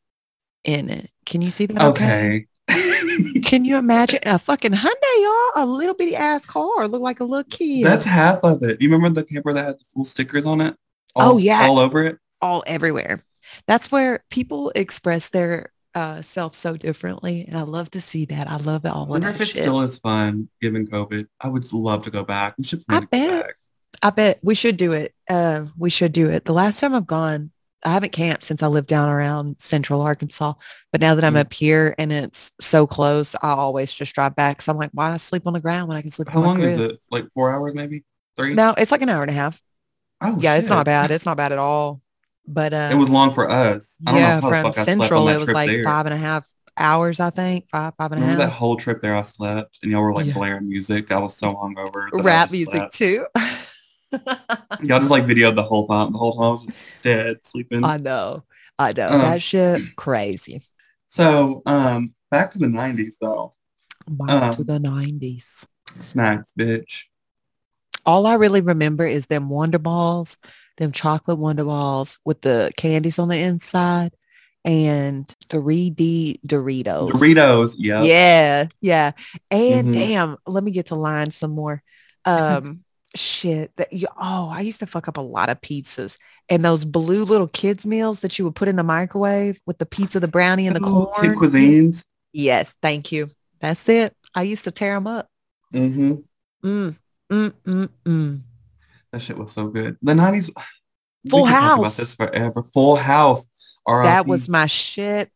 in it. Can you see that? Okay. Can you imagine a fucking Hyundai, y'all? A little bitty ass car, look like a little kid. That's half of it. You remember the camper that had the full stickers on it? Oh, yeah. All over it? all everywhere. That's where people express their uh, self so differently, and I love to see that. I love it all. I wonder if it shit. still is fun given COVID. I would love to go back. We should I plan to go bet. back. I bet we should do it. Uh, we should do it. The last time I've gone, I haven't camped since I lived down around Central Arkansas. But now that I'm Mm. up here and it's so close, I always just drive back. So I'm like, why sleep on the ground when I can sleep How long is it? Like four hours maybe? Three? No, it's like an hour and a half. Oh, yeah, it's not bad. It's not bad at all. But uh, It was long for us. I don't yeah, know how the from fuck I slept on Central, it was like there. five and a half hours, I think. Five, five and a half. That whole trip there I slept and y'all were like Yeah. blaring music. I was so hungover. Rap music slept. too. Y'all just like videoed the whole time. The whole time I was dead sleeping. I know. I know. Um, that shit crazy. so um back to the nineties though. Back to um, the 90s. Snacks, bitch. All I really remember is them Wonder Balls, them chocolate Wonder Balls with the candies on the inside and 3D Doritos. Doritos. Yep. Yeah, yeah. And Mhm. damn, let me get to line some more. Um shit that you oh, I used to fuck up a lot of pizzas. And those blue little kids meals that you would put in the microwave with the pizza, the brownie, and the Ooh, corn. Kid cuisines. Yes, thank you. That's it. I used to tear them up. Mm-hmm. Mm, mm, mm, mm. That shit was so good. The nineties. Full About House. this forever. Full House. R.I.P. That was my shit.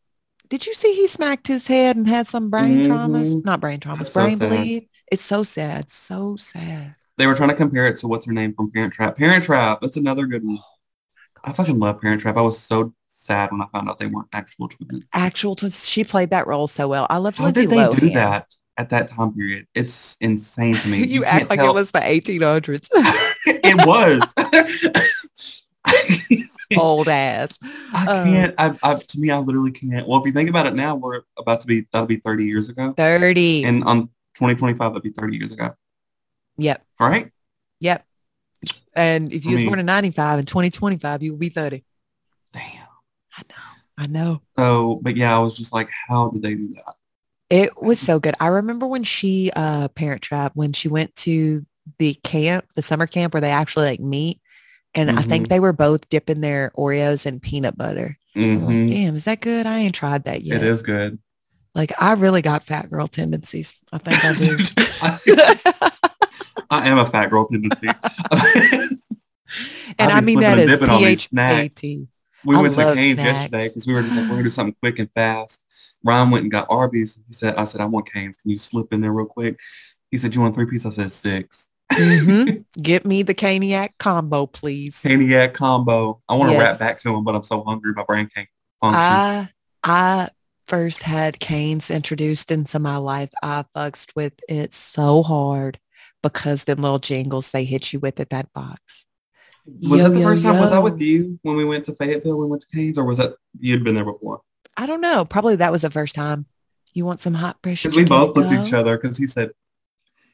Did you see he smacked his head and had some brain traumas? Mhm. Not brain traumas, That's brain sad. bleed. It's so sad. So sad. They were trying to compare it to what's her name from Parent Trap. Parent Trap. That's another good one. I fucking love Parent Trap. I was so sad when I found out they weren't actual twins. Actual twins. She played that role so well. I loved How Lindsay did they Lohan. do that at that time period? It's insane to me. you, can't act like tell- it was the 1800s. it was. Old ass. I Um, can't. I, I to me, I literally can't. Well, if you think about it now, we're about to be that'll be 30 years ago, 30. and on 2025 that'll be 30 years ago. yep. All right. Yep. And if you I was mean- born in 95 and 2025, you will be 30. Damn. I know. I know. So, but yeah, I was just like, how did they do that? It was so good. I remember when she uh Parent Trap when she went to the camp, the summer camp where they actually like meet. And I think Mhm. they were both dipping their Oreos in peanut butter. I'm like, damn, is that good? I ain't tried that yet. It is good. Like I really got fat girl tendencies. I think I do. I, am a fat girl tendency. and I mean that is that and is dipping on these snacks. P-H-A-T. We I went to Cane's yesterday because we were just like, we're gonna do something quick and fast. Ryan went and got Arby's. He said, I said, I want Cane's. Can you slip in there real quick? He said, you want three piece? I said six. Mhm. Get me the Caniac combo, please. Caniac combo. I want to Yes. rap back to him, but I'm so hungry. My brain can't function. I I first had Cane's introduced into my life. I fucked with it so hard because them little jingles they hit you with at that box. was Yo, that the yo, first time? Was I with you when we went to Fayetteville? We went to Cane's, or was that you'd been there before? I don't know. Probably that was the first time. You want some hot pressure? Because we both looked at each other because he said,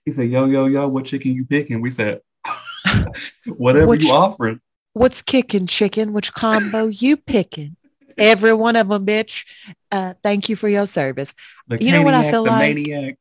he said, yo, yo, yo, what chicken you picking? We said, whatever Which- you offering. What's kicking chicken? Which combo you picking? Every one of them, bitch. Uh, thank you for your service. The You know what I feel like? maniac.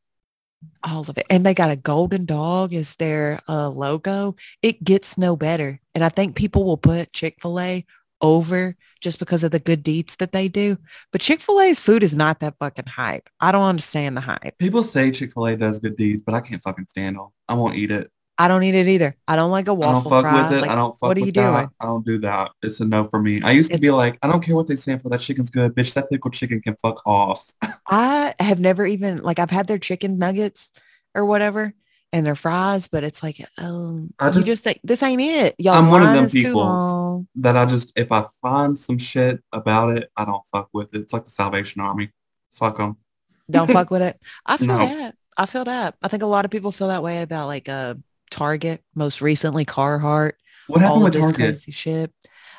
all of it. And they got a golden dog as their uh, logo. It gets no better. And I think people will put Chick-fil-A over just because of the good deeds that they do. But Chick-fil-A's food is not that fucking hype. I don't understand the hype. People say Chick-fil-A does good deeds, but I can't fucking stand them. I won't eat it. I don't eat it either. I don't like a I don't fuck fry. with it. Like, I don't fuck what are with you that. doing? I don't do that. It's a no for me. I used to It's- be like, I don't care what they stand for. That chicken's good. Bitch, that pickled chicken can fuck off. I have never even like I've had their chicken nuggets or whatever and their fries, but it's like, oh, I you just- just think this ain't it. Y'all I'm one of them long. that I just, if I find some shit about it, I don't fuck with it. It's like the Salvation Army. Fuck them. Don't fuck with it. I feel No. that. I feel that. I think a lot of people feel that way about like uh Target, most recently Carhartt, What happened with Target? crazy shit.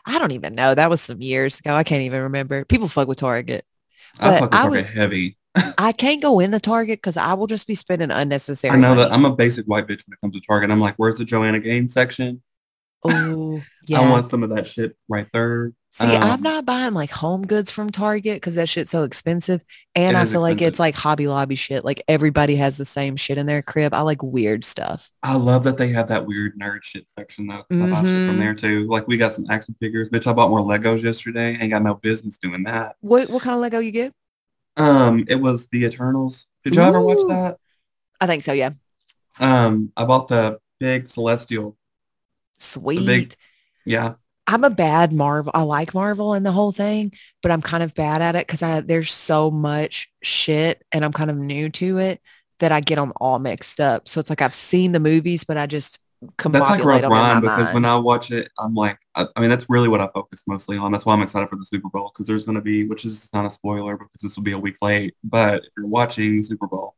I don't even know. That was some years ago. I can't even remember. People fuck with Target. I but fuck with I Target would- heavy. I can't go into Target because I will just be spending unnecessary I know money. that I'm a basic white bitch when it comes to Target. I'm like, where's the Joanna Gaines section? Oh, yeah. I want some of that shit right there. See, I'm Um, not buying like home goods from Target because that shit's so expensive. And I feel like it's like Hobby Lobby shit. Like everybody has the same shit in their crib. I like weird stuff. I love that they have that weird nerd shit section though. 'cause I buy shit from there too. Like we got some action figures. Bitch, I bought more Legos yesterday. Ain't got no business doing that. What what kind of Lego you get? Um, it was the Eternals. Did y'all ever watch that? I think so, yeah. Um, I bought the big Celestial. Sweet. Yeah. I'm a bad Marvel. I like Marvel and the whole thing, but I'm kind of bad at it because I there's so much shit and I'm kind of new to it that I get them all mixed up. So it's like I've seen the movies, but I just That's like combobulate Rogue them in my because when. I watch it, I'm like, I, I mean, that's really what I focus mostly on. That's why I'm excited for the Super Bowl because there's going to be, which is not a spoiler because this will be a week late, but if you're watching the Super Bowl,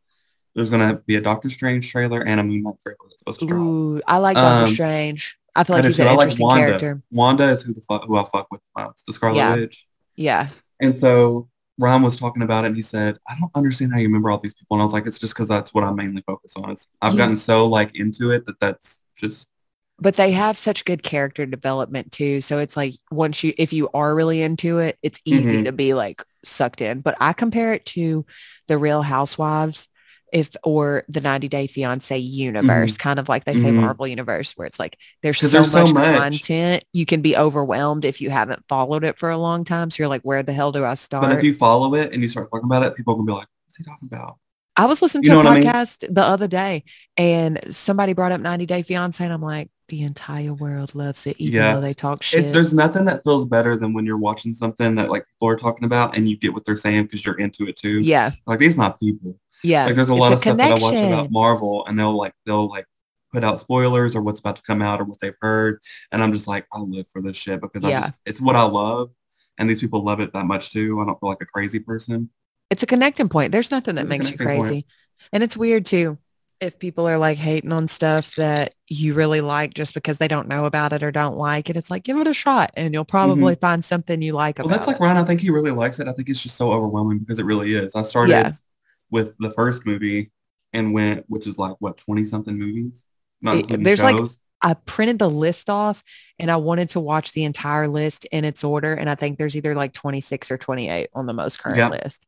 there's going to be a Doctor Strange trailer and a Moon Knight trailer that's supposed to drop. Ooh, I like Doctor Um, Strange. I feel like he's an I like interesting Wanda. character. Wanda is who the fuck who I fuck with most, the Scarlet Yeah. Witch. Yeah. And so Ryan was talking about it and he said, I don't understand how you remember all these people. And I was like, it's just because that's what I mainly focus on. It's, I've You- gotten so like into it that that's just, But they have such good character development too. So it's like once you if you are really into it, it's easy Mhm. to be like sucked in. But I compare it to the Real Housewives if or the 90 Day Fiance universe, kind of like they say Mhm. Marvel universe, where it's like there's so, there's so much, much. content. You can be overwhelmed if you haven't followed it for a long time. So you're like, where the hell do I start? but if you follow it and you start talking about it, people can be like, what's he talking about? I was listening You to know a what I mean? podcast the other day and somebody brought up 90 Day Fiance and I'm like, the entire world loves it, even Yeah. though they talk shit. It, there's nothing that feels better than when you're watching something that like people are talking about and you get what they're saying because you're into it too. yeah. Like these my people. Yeah. Like there's a It's lot a of stuff that I watch about Marvel and they'll like they'll like put out spoilers or what's about to come out or what they've heard. And I'm just like, I live for this shit because I just it's what I love. And these people love it that much too. I don't feel like a crazy person. It's a connecting point. There's nothing that It's makes you connecting point. crazy. And it's weird too. If people are like hating on stuff that you really like just because they don't know about it or don't like it, it's like give it a shot and you'll probably find something you like Mm-hmm. Well, that's like. Ryan. I think he really likes it. I think it's just so overwhelming because it really is. I started Yeah. with the first movie and went, which is like what, 20 something movies? Not there's, like, shows. I printed the list off and I wanted to watch the entire list in its order. And I think there's either like 26 or 28 on the most current Yeah. list.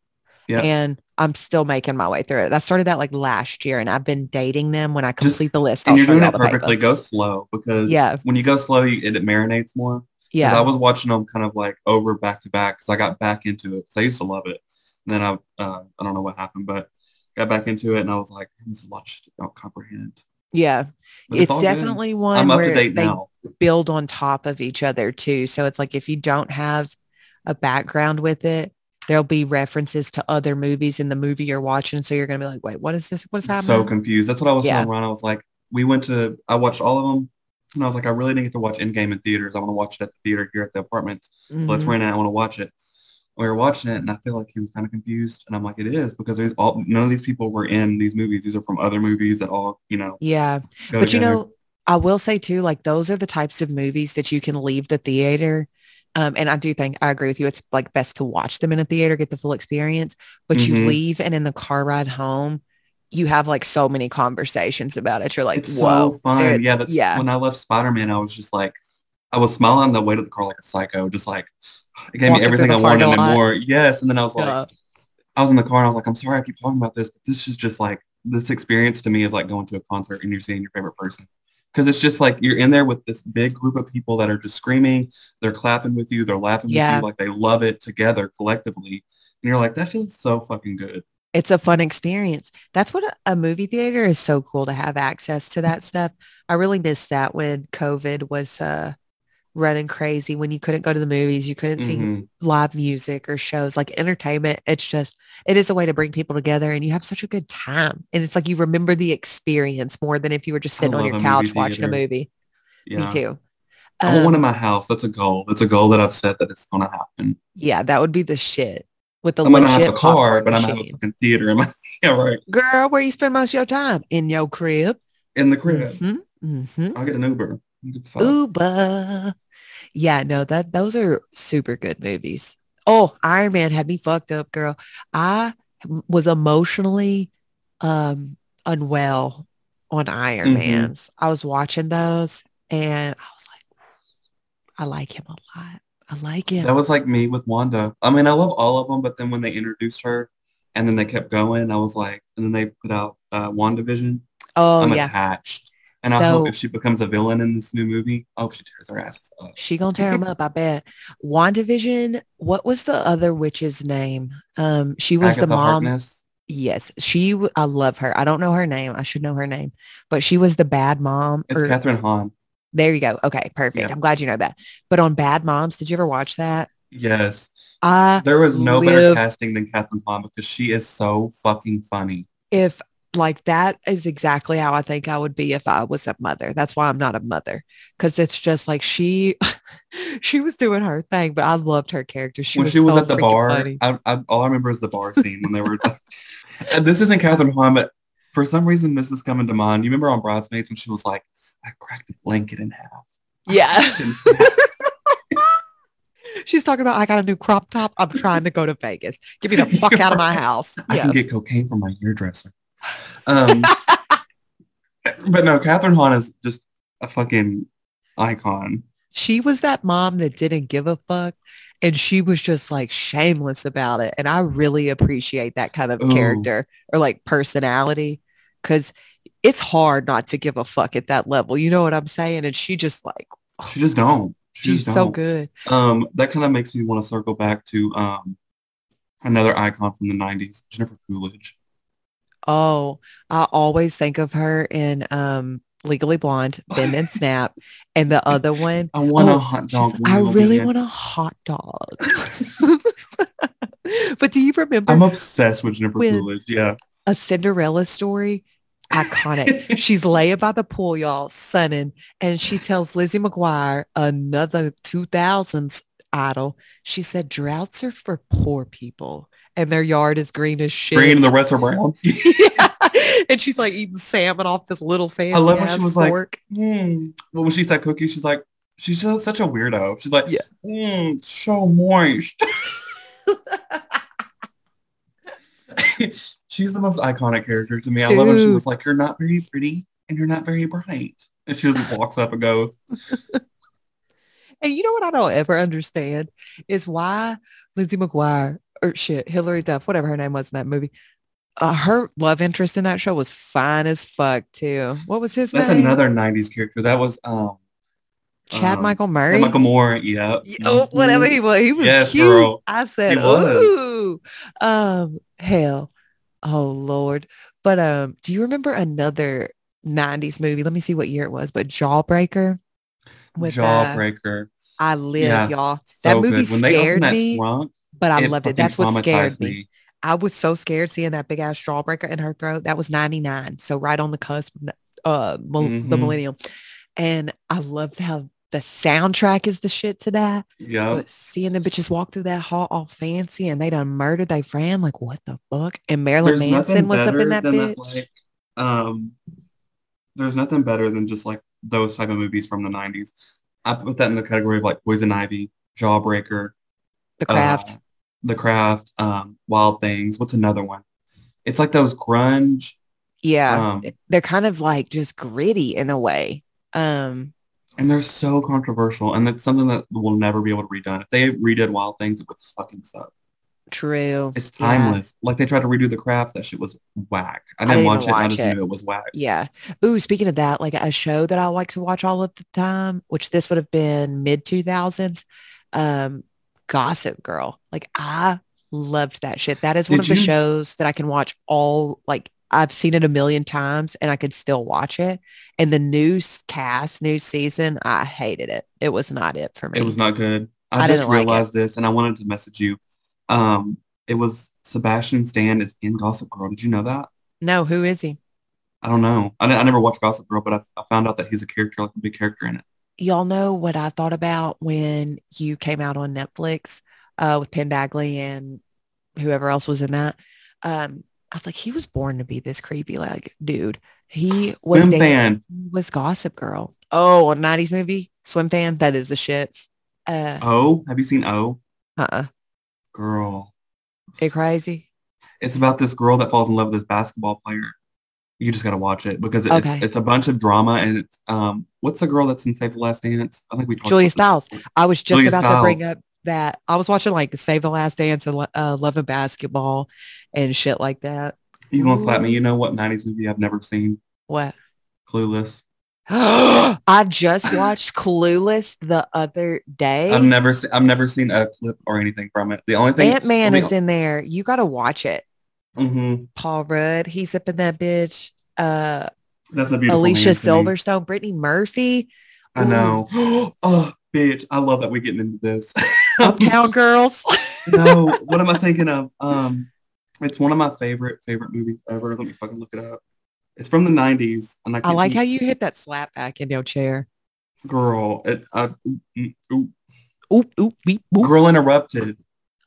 Yeah. And I'm still making my way through it. I started that like last year and I've been dating them. When I Just- complete the list, I'll and you're show you doing all it paper. perfectly. Go slow because Yeah. when you go slow, you, it, it marinates more. Yeah. I was watching them kind of like over back to back because I got back into it because I used to love it. And then I, uh, I don't know what happened, but got back into it and I was like, this is a lot I don't comprehend. yeah. But It's, good. definitely one I'm up where to date they now. build on top of each other too. So it's like if you don't have a background with it, there'll be references to other movies in the movie you're watching. So you're gonna be like, wait, what is this? What is happening? so confused. That's what I was Yeah. telling Ron. I was like, we went to, I watched all of them. And I was like, I really didn't get to watch Endgame in theaters. I want to watch it at the theater here at the apartment. Let's Mhm. rent it. I want to watch it. We were watching it and I feel like he was kind of confused. And I'm like, it is because there's all, none of these people were in these movies. These are from other movies that all, you know, Yeah. But you know, I will say too, like those are the types of movies that you can leave the theater. Um, and I do think I agree with you. It's like best to watch them in a theater, get the full experience. But you Mhm. leave and in the car ride home, you have like so many conversations about it. You're like, it's whoa, so fun. yeah. That's yeah. when I left Spider-Man, I was just like, I was smiling on the way to the car like a psycho, just like, it gave me everything I wanted and more. Yes. And then I was like, Uh, I was in the car and I was like, I'm sorry I keep talking about this, but this is just like this experience to me is like going to a concert and you're seeing your favorite person. Because it's just like you're in there with this big group of people that are just screaming, they're clapping with you, they're laughing Yeah. with you, like they love it together collectively. And you're like, that feels so fucking good. It's a fun experience. That's what a, a movie theater is so cool to have access to that stuff. I really missed that when COVID was uh, running crazy, when you couldn't go to the movies, you couldn't see Mhm. live music or shows like entertainment. It's just, it is a way to bring people together and you have such a good time. And it's like you remember the experience more than if you were just sitting on your couch watching a movie. Yeah. Me too. I want one in Um, my house. That's a goal. That's a goal that I've set that it's gonna happen. yeah, that would be the shit with the I'm gonna have a car, but I'm gonna have a fucking theater in my yeah, right. Girl, where you spend most of your time? In your crib. In the crib. Mm-hmm. Mm-hmm. I'll get an Uber. Uber. Yeah, no, that those are super good movies. Oh, Iron Man had me fucked up, girl. I was emotionally um unwell on Iron Mhm. Man's. I was watching those and I was like, I like him a lot. I like him. That was like me with Wanda. I mean, I love all of them, but then when they introduced her and then they kept going, I was like, and then they put out uh, WandaVision. oh I'm yeah. attached. And I hope So- if she becomes a villain in this new movie, I hope she tears her asses up. She gonna tear him up, I bet. WandaVision, what was the other witch's name? Um, she was Agatha the mom. Harkness. Yes, she. I love her. I don't know her name. I should know her name, but she was the bad mom. It's or- Kathryn Hahn. there you go. Okay, perfect. Yeah. I'm glad you know that. But on Bad Moms, did you ever watch that? Yes. I There was no better casting than Kathryn Hahn because she is so fucking funny. if like that is exactly how I think I would be if I was a mother. That's why I'm not a mother because it's just like she, she was doing her thing, but I loved her character. She when was she was so at the bar. I, I, all I remember is the bar scene when they were. and this isn't Kathryn Hahn, but for some reason this is coming to mind. You remember on Bridesmaids when she was like, "I cracked a blanket in half." Yeah. She's talking about I got a new crop top. I'm trying to go to Vegas. Get me the fuck out of my house. I Yeah. can get cocaine from my hairdresser. Um, but no, Kathryn Hahn is just a fucking icon. she was that mom that didn't give a fuck and she was just like shameless about it and i really appreciate that kind of Ooh. character or like personality because it's hard not to give a fuck at that level you know what i'm saying and she just like She just don't. She she's just so don't. good Um, that kind of makes me want to circle back to um another icon from the '90s, Jennifer Coolidge. Oh i always think of her in um legally blonde bend and snap and the other one I want Oh, a hot dog. i really want a hot dog but do you remember I'm obsessed with Jennifer With- Coolidge. Yeah. a Cinderella story. Iconic. She's laying by the pool, y'all, sunning, and she tells Lizzie McGuire, another 2000s idol, she said, droughts are for poor people and their yard is green as shit. Green and the rest are brown. yeah. And she's like eating salmon off this little fancy I love when she was like, fork. Hmm. Well, when she said cookie, she's like, she's just such a weirdo. She's like, Yeah. "Mm, so moist. she's the most iconic character to me. I love when she was like, you're not very pretty and you're not very bright. And she just walks up and goes, And you know what I don't ever understand is why Lizzie McGuire or shit, Hilary Duff, whatever her name was in that movie, uh, her love interest in that show was fine as fuck too. What was his name? that's name? another 90s character. That was um Chad um, Michael Murray. Michael Moore. Yeah. Oh, whatever he was, he was Yes, cute. girl. I said, ooh, um, hell, oh Lord. But um, do you remember another '90s movie? Let me see what year it was. But Jawbreaker. With uh, Jawbreaker. I live, Yeah, y'all. So that movie. When they scared me, trunk, but I loved it. That's what scared traumatized me. I was so scared seeing that big ass jawbreaker in her throat. That was 99. So right on the cusp of uh, mil- the millennium. And I loved how the soundtrack is the shit to that. Yeah. Seeing the bitches walk through that hall all fancy and they done murdered their friend, like what the fuck? And Marilyn There's Manson was up in that bitch. that, like, um, there's nothing better than just like those type of movies from the 90s. I put that in the category of like Poison Ivy, Jawbreaker, the craft. uh, The Craft, um, Wild Things. What's another one? It's like those grunge. yeah. um, they're kind of like just gritty in a way. Um, And they're so controversial, and that's something that will never be able to be redone. If they redid Wild Things, it would fucking suck. True. It's Yeah. timeless. Like they tried to redo the craft. That shit was whack. I I didn't didn't watch it. even I just it. knew it was whack. Yeah. Ooh, speaking of that, like a show that I like to watch all of the time, which this would have been mid 2000s, um, Gossip Girl. Like I loved that shit. That is one Did of the you- shows that I can watch all like I've seen it a million times and I could still watch it. And the new cast, new season, I hated it. It was not it for me. It was not good. I, I just didn't like realized this, and I wanted to message you. Um, it was Sebastian Stan is in Gossip Girl. Did you know that? no, who is he? I don't know. I, I never watched Gossip Girl, but I, I found out that he's a character, like a big character in it. Y'all know what I thought about when you came out on Netflix uh, with Penn Badgley and whoever else was in that. Um, I was like, he was born to be this creepy like dude. He was Swim dating- fan. was Gossip Girl. Oh, a 90s movie? Swim fan? That is the shit. Uh, Oh, have you seen O? uh-uh. Girl, It crazy? it's about this girl that falls in love with this basketball player. You just gotta watch it because it's Okay. it's a bunch of drama and it's um what's the girl that's in Save the Last Dance? I think we talked Julia Stiles. I was just Julia about to bring up that. I was watching like Save the Last Dance and uh, Love and Basketball and shit like that. You gonna slap me? You know what '90s movie I've never seen? What? Clueless. I just watched Clueless the other day. I've never seen I've never seen a clip or anything from it. The only thing Ant Man is in there. You got to watch it. Mhm. Paul Rudd, he's up in that bitch. Uh, That's a beautiful Alicia. Silverstone, Brittany Murphy, I know. oh, bitch! I love that we're getting into this. Uptown Girls. no, what am I thinking of? Um, it's one of my favorite favorite movies ever. Let me fucking look it up. It's from the '90s, and I, I like how you hit that slap back in your chair. girl. It, uh, ooh, mm, ooh. Oop, oop, beep, boop. Girl interrupted.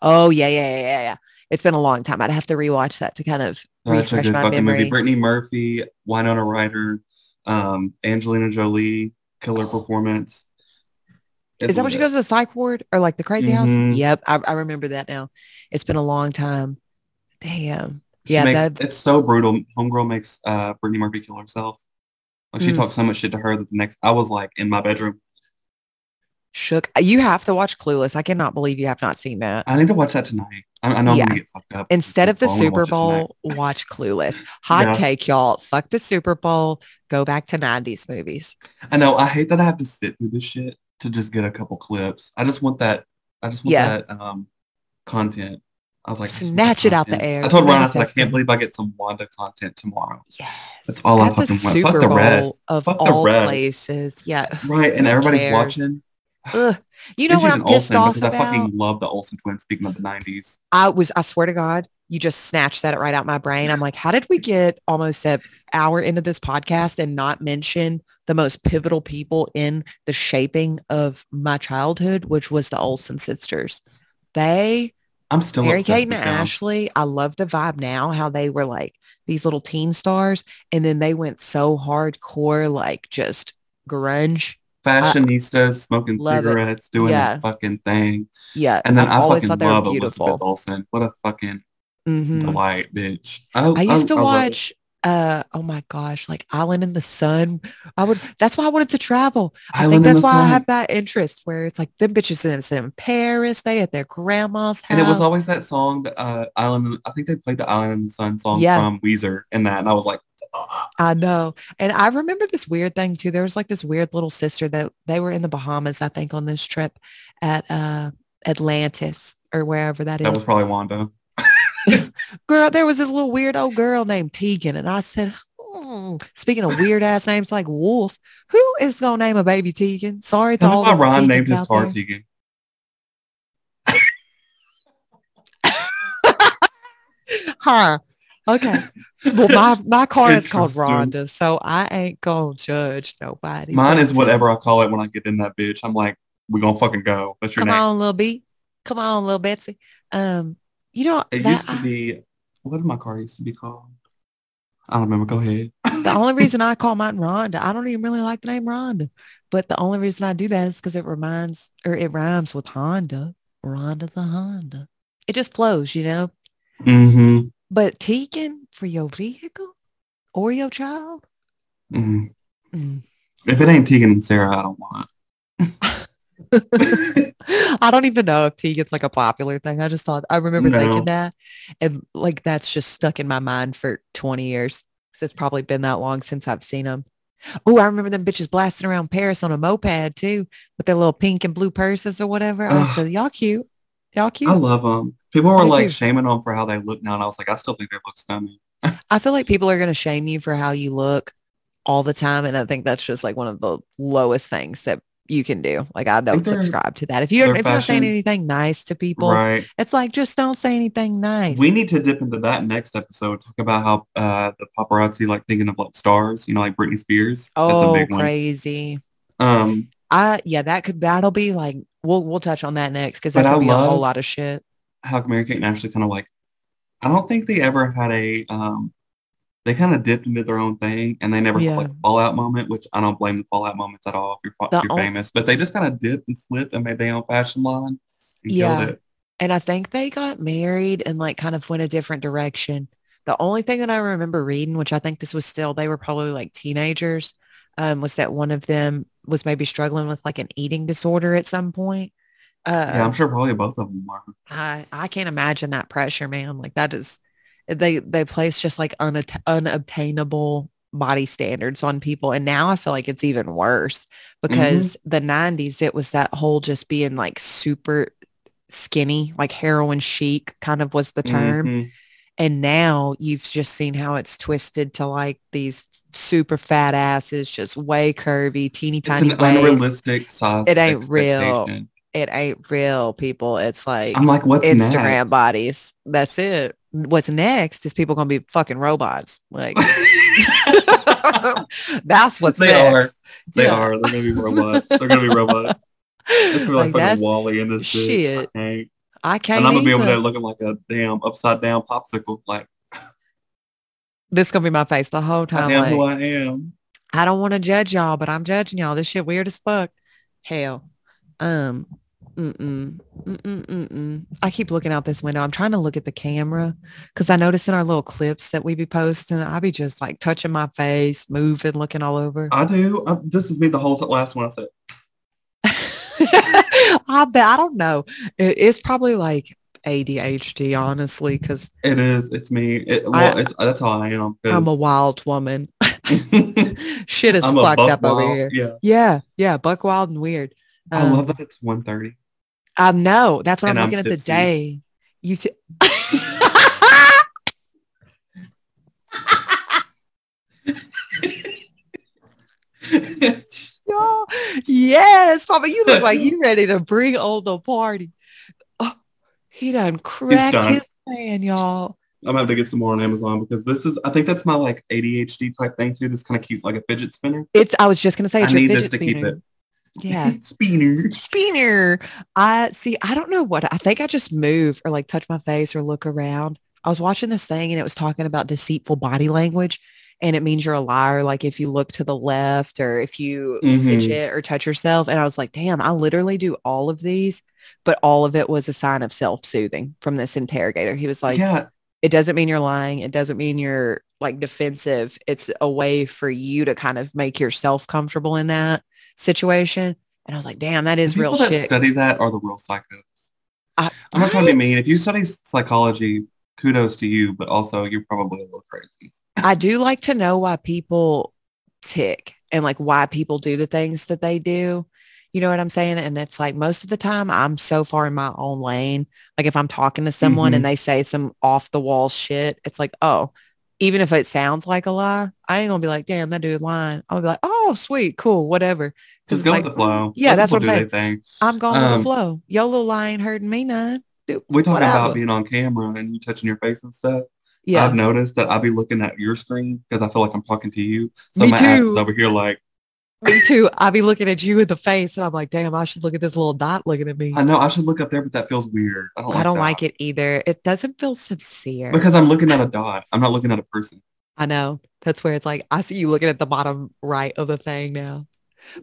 Oh yeah, yeah, yeah, yeah, yeah. It's been a long time. I'd have to rewatch that to kind of a refresh good my fucking memory. movie. Brittany Murphy, Winona Ryder, um, Angelina Jolie, killer performance. It's Is that when she goes to the psych ward or like the crazy Mhm. house? Yep, I, I remember that now. It's been a long time. Damn. She yeah, makes, that- it's so brutal. Homegirl makes uh Brittany Murphy kill herself. Like she Mm. talks so much shit to her that the next I was like in my bedroom. Shook. You have to watch Clueless. I cannot believe you have not seen that. I need to watch that tonight. I, I know Yeah. I'm gonna get fucked up. Instead of the I Super. Bowl, watch Clueless. Hot Yeah. take, y'all. Fuck the Super Bowl. Go back to 90s movies. I know. I hate that I have to sit through this shit to just get a couple clips. I just want that. I just want Yeah. that um content. I was like, I Snatch it out the air. I told Ron, I said, I can't believe I get some Wanda content tomorrow. Yes. That's all I At the fucking want. Fuck the rest. of Fuck the all rest. places. Yeah. Right, and everybody's cares? watching. Ugh. You know what I'm pissed Olsen off because I fucking love the Olsen twins. Speaking of the '90s, I was, I swear to God, you just snatched that right out my brain. I'm like, how did we get almost an hour into this podcast and not mention the most pivotal people in the shaping of my childhood, which was the Olsen sisters? They, I'm still Mary Kate and. Ashley, I love the vibe now, how they were like these little teen stars. And then they went so hardcore, like just grunge. Fashionistas, smoking Love it. cigarettes, doing Yeah. their fucking thing. Yeah. And then I've I fucking thought they were love beautiful. Elizabeth Olsen. What a fucking Mhm. delight, bitch. I, I used to I love watch uh oh my gosh, like Island in the Sun. I would that's why I wanted to travel. I Island think that's why I have that interest where it's like them bitches in, in Paris, they at their grandma's house. And it was always that song, that uh, Island. I think they played the Island in the Sun song Yeah. from Weezer in that, and I was like. I know. And I remember this weird thing too. There was like this weird little sister that they were in the Bahamas, I think, on this trip at uh Atlantis or wherever that is. that was probably Wanda. girl, there was this little weird old girl named Tegan. And I said, "Hmm, speaking of weird ass names like Wolf, who is gonna name a baby Tegan? Sorry to Tell all why Ron Tegans named his car there. Tegan. Huh. Okay. Well, my, my car is called. Rhonda, so I ain't gonna judge nobody. Mine is whatever I call it when I get in that bitch. I'm like, we're gonna fucking go. That's your Come name. on, little B. Come on, little Betsy. Um, you know It that, used to be, what did my car used to be called? I don't remember. Go ahead. the only reason I call mine Rhonda, I don't even really like the name Rhonda, but the only reason I do that is because it reminds or it rhymes with Honda. Rhonda the Honda. It just flows, you know. mm-hmm. But Tegan for your vehicle or your child, mm Mm. If it ain't Tegan and Sara, I don't want. it. I don't even know if tea gets like a popular thing. I just thought I remember No. thinking that, and like that's just stuck in my mind for 20 years. it's probably been that long since I've seen them. Oh, I remember them bitches blasting around Paris on a moped too, with their little pink and blue purses or whatever. I said, y'all cute, y'all cute. I love them. People were Me like too. shaming them for how they look now, and I was like, I still think they look stunning. I feel like people are going to shame you for how you look all the time. And I think that's just like one of the lowest things that you can do. Like I don't subscribe to that. If you if you're not saying anything nice to people, Right. it's like, just don't say anything nice. We need to dip into that next episode. Talk about how uh, the paparazzi like thinking of like stars. You know, like Britney Spears. oh, That's a big one. crazy. Um, I, yeah, that could, that'll be like, we'll, we'll touch on that next. Cause that But could I be a whole lot of shit. how Mary Kate and Ashley kind of like. I don't think they ever had a. Um, they kind of dipped into their own thing, and they never Yeah. had like a fallout moment, which I don't blame the fallout moments at all if you're, if you're famous. But they just kind of dipped and slipped and made their own fashion line and Yeah. And I think they got married and like kind of went a different direction. The only thing that I remember reading, which I think this was still, they were probably like teenagers, um, was that one of them was maybe struggling with like an eating disorder at some point. Uh, yeah, I'm sure probably both of them are. I, I can't imagine that pressure, man. Like that is, they, they place just like unat- unobtainable body standards on people. And now I feel like it's even worse because the 90s, it was that whole just being like super skinny, like heroin chic kind of was the term. Mhm. And now you've just seen how it's twisted to like these super fat asses, just way curvy, teeny It's tiny an waist. unrealistic size. It ain't real. It ain't real, people. It's like I'm like, what's Instagram next? bodies. That's it. What's next is people gonna be fucking robots. Like that's what's They next. are. They Yeah. are. They're gonna be robots. They're gonna be robots. It's gonna be like, Like, fucking WALL-E in this shit. Shit. I can't. And I'm gonna be over there looking like a damn upside down popsicle. Like This gonna be my face the whole time. I am like, who I am. I don't want to judge y'all, but I'm judging y'all. This shit weird as fuck. Hell. Um. Mm-mm, mm-mm, mm-mm. I keep looking out this window. I'm trying to look at the camera because I noticed in our little clips that we be posting, I be just like touching my face, moving, looking all over. I do. I, this is me the whole t- last one I said. I bet I don't know. It- it's probably like ADHD, honestly, because It is. It's me. It, I- well, it's, that's how I am. I'm a wild woman. Shit is I'm fucked up over here. Yeah. Yeah, yeah, buck wild and weird. I Um, love that it's 1.30. I know. That's what And I'm I'm looking at the day. You t- yes, Papa, you look like you ready to bring old the party. He done cracked done. his plan, y'all. I'm gonna have to get some more on Amazon because this is I think that's my like ADHD type thing too. This kind of cute like a fidget spinner. It's I was just gonna say I need this to keep it. Yeah. Spinner. Spinner. I see. I don't know what. I think I just move or like touch my face or look around. I was watching this thing and it was talking about deceitful body language, and it means you're a liar. Like if you look to the left or if you Mhm. fidget or touch yourself. And I was like, damn, I literally do all of these, but all of it was a sign of self-soothing from this interrogator. He was like, yeah, it doesn't mean you're lying. It doesn't mean you're like defensive. It's a way for you to kind of make yourself comfortable in that situation. And I was like, damn, that is the real that shit. study that are the real psychos. I, I'm not trying to be mean. If you study psychology, kudos to you, but also you're probably a little crazy. I do like to know why people tick and like why people do the things that they do. You know what I'm saying? And it's like most of the time I'm so far in my own lane. Like if I'm talking to someone Mhm. and they say some off the wall shit, it's like, oh, even if it sounds like a lie, I ain't gonna be like, damn, that dude lying. I'll be like, oh, sweet, cool, whatever. Just go like, with the flow. Yeah, Let that's what I'm saying. I'm going with Um, the flow. Your little lie ain't hurting me none. Dude, We talk whatever. about being on camera and you touching your face and stuff. yeah. I've noticed that I'll be looking at your screen because I feel like I'm talking to you. So Me my ass too. is over here like, Me too. I'll be looking at you in the face and I'm like, damn, I should look at this little dot looking at me. I know I should look up there, but that feels weird. I don't like I don't like it either. It doesn't feel sincere. Because I'm looking at a dot. I'm not looking at a person. I know. That's where it's like, I see you looking at the bottom right of the thing now.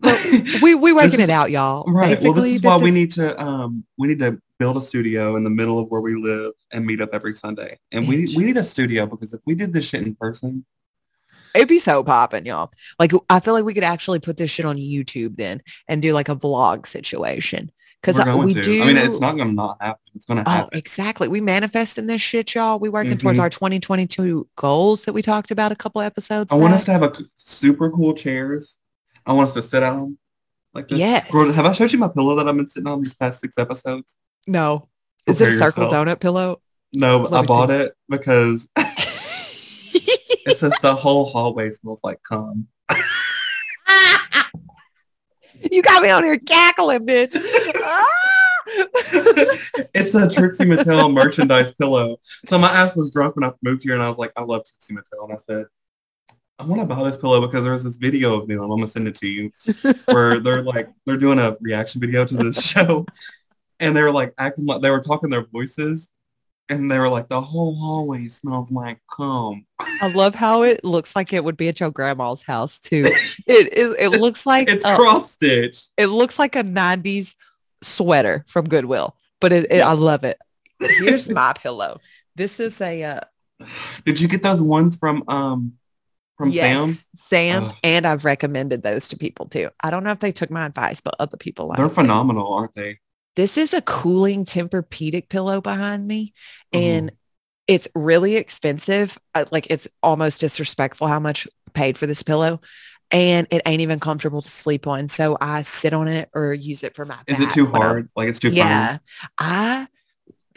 But we we working is- it out, y'all. Right. well, this Basically, is why we need to um we need to build a studio in the middle of where we live and meet up every Sunday. And we we need a studio because if we did this shit in person, It'd be so popping, y'all. Like I feel like we could actually put this shit on YouTube then and do like a vlog situation. Because we to. do. I mean, it's not going to not happen. It's going to Oh, happen. exactly. We manifesting this shit, y'all. We working towards Mhm. our 2022 goals that we talked about a couple episodes. I want us to have a super cool chairs. I want us to sit on them like this. Yes. Girl, have I showed you my pillow that I've been sitting on these past six episodes? No. Is it a circle yourself. donut pillow? No, I me see. bought it because it says the whole hallway smells like cum. you got me on here cackling, bitch. It's a Trixie Mattel merchandise pillow. So my ass was drunk when I moved here and I was like, I love Trixie Mattel. And I said, I want to buy this pillow because there's this video of them. I'm gonna send it to you where they're like they're doing a reaction video to this show and they were like acting like they were talking their voices and they were like the whole hallway smells like cum. I love how it looks like it would be at your grandma's house too. It it, it looks like It's a- cross stitch. it looks like a 90s sweater from Goodwill, but it, it- I love it. Here's my pillow. This is a uh, Did you get those ones from um from yes, Sam's? Sam's, Ugh. and I've recommended those to people too. I don't know if they took my advice, but other people like They're phenomenal, aren't they? This is a cooling Tempur-Pedic pillow behind me, Mhm. and it's really expensive. Like it's almost disrespectful how much I paid for this pillow, and it ain't even comfortable to sleep on. So I sit on it or use it for my. Is it too when I'm- hard? Like it's too Yeah, firm? I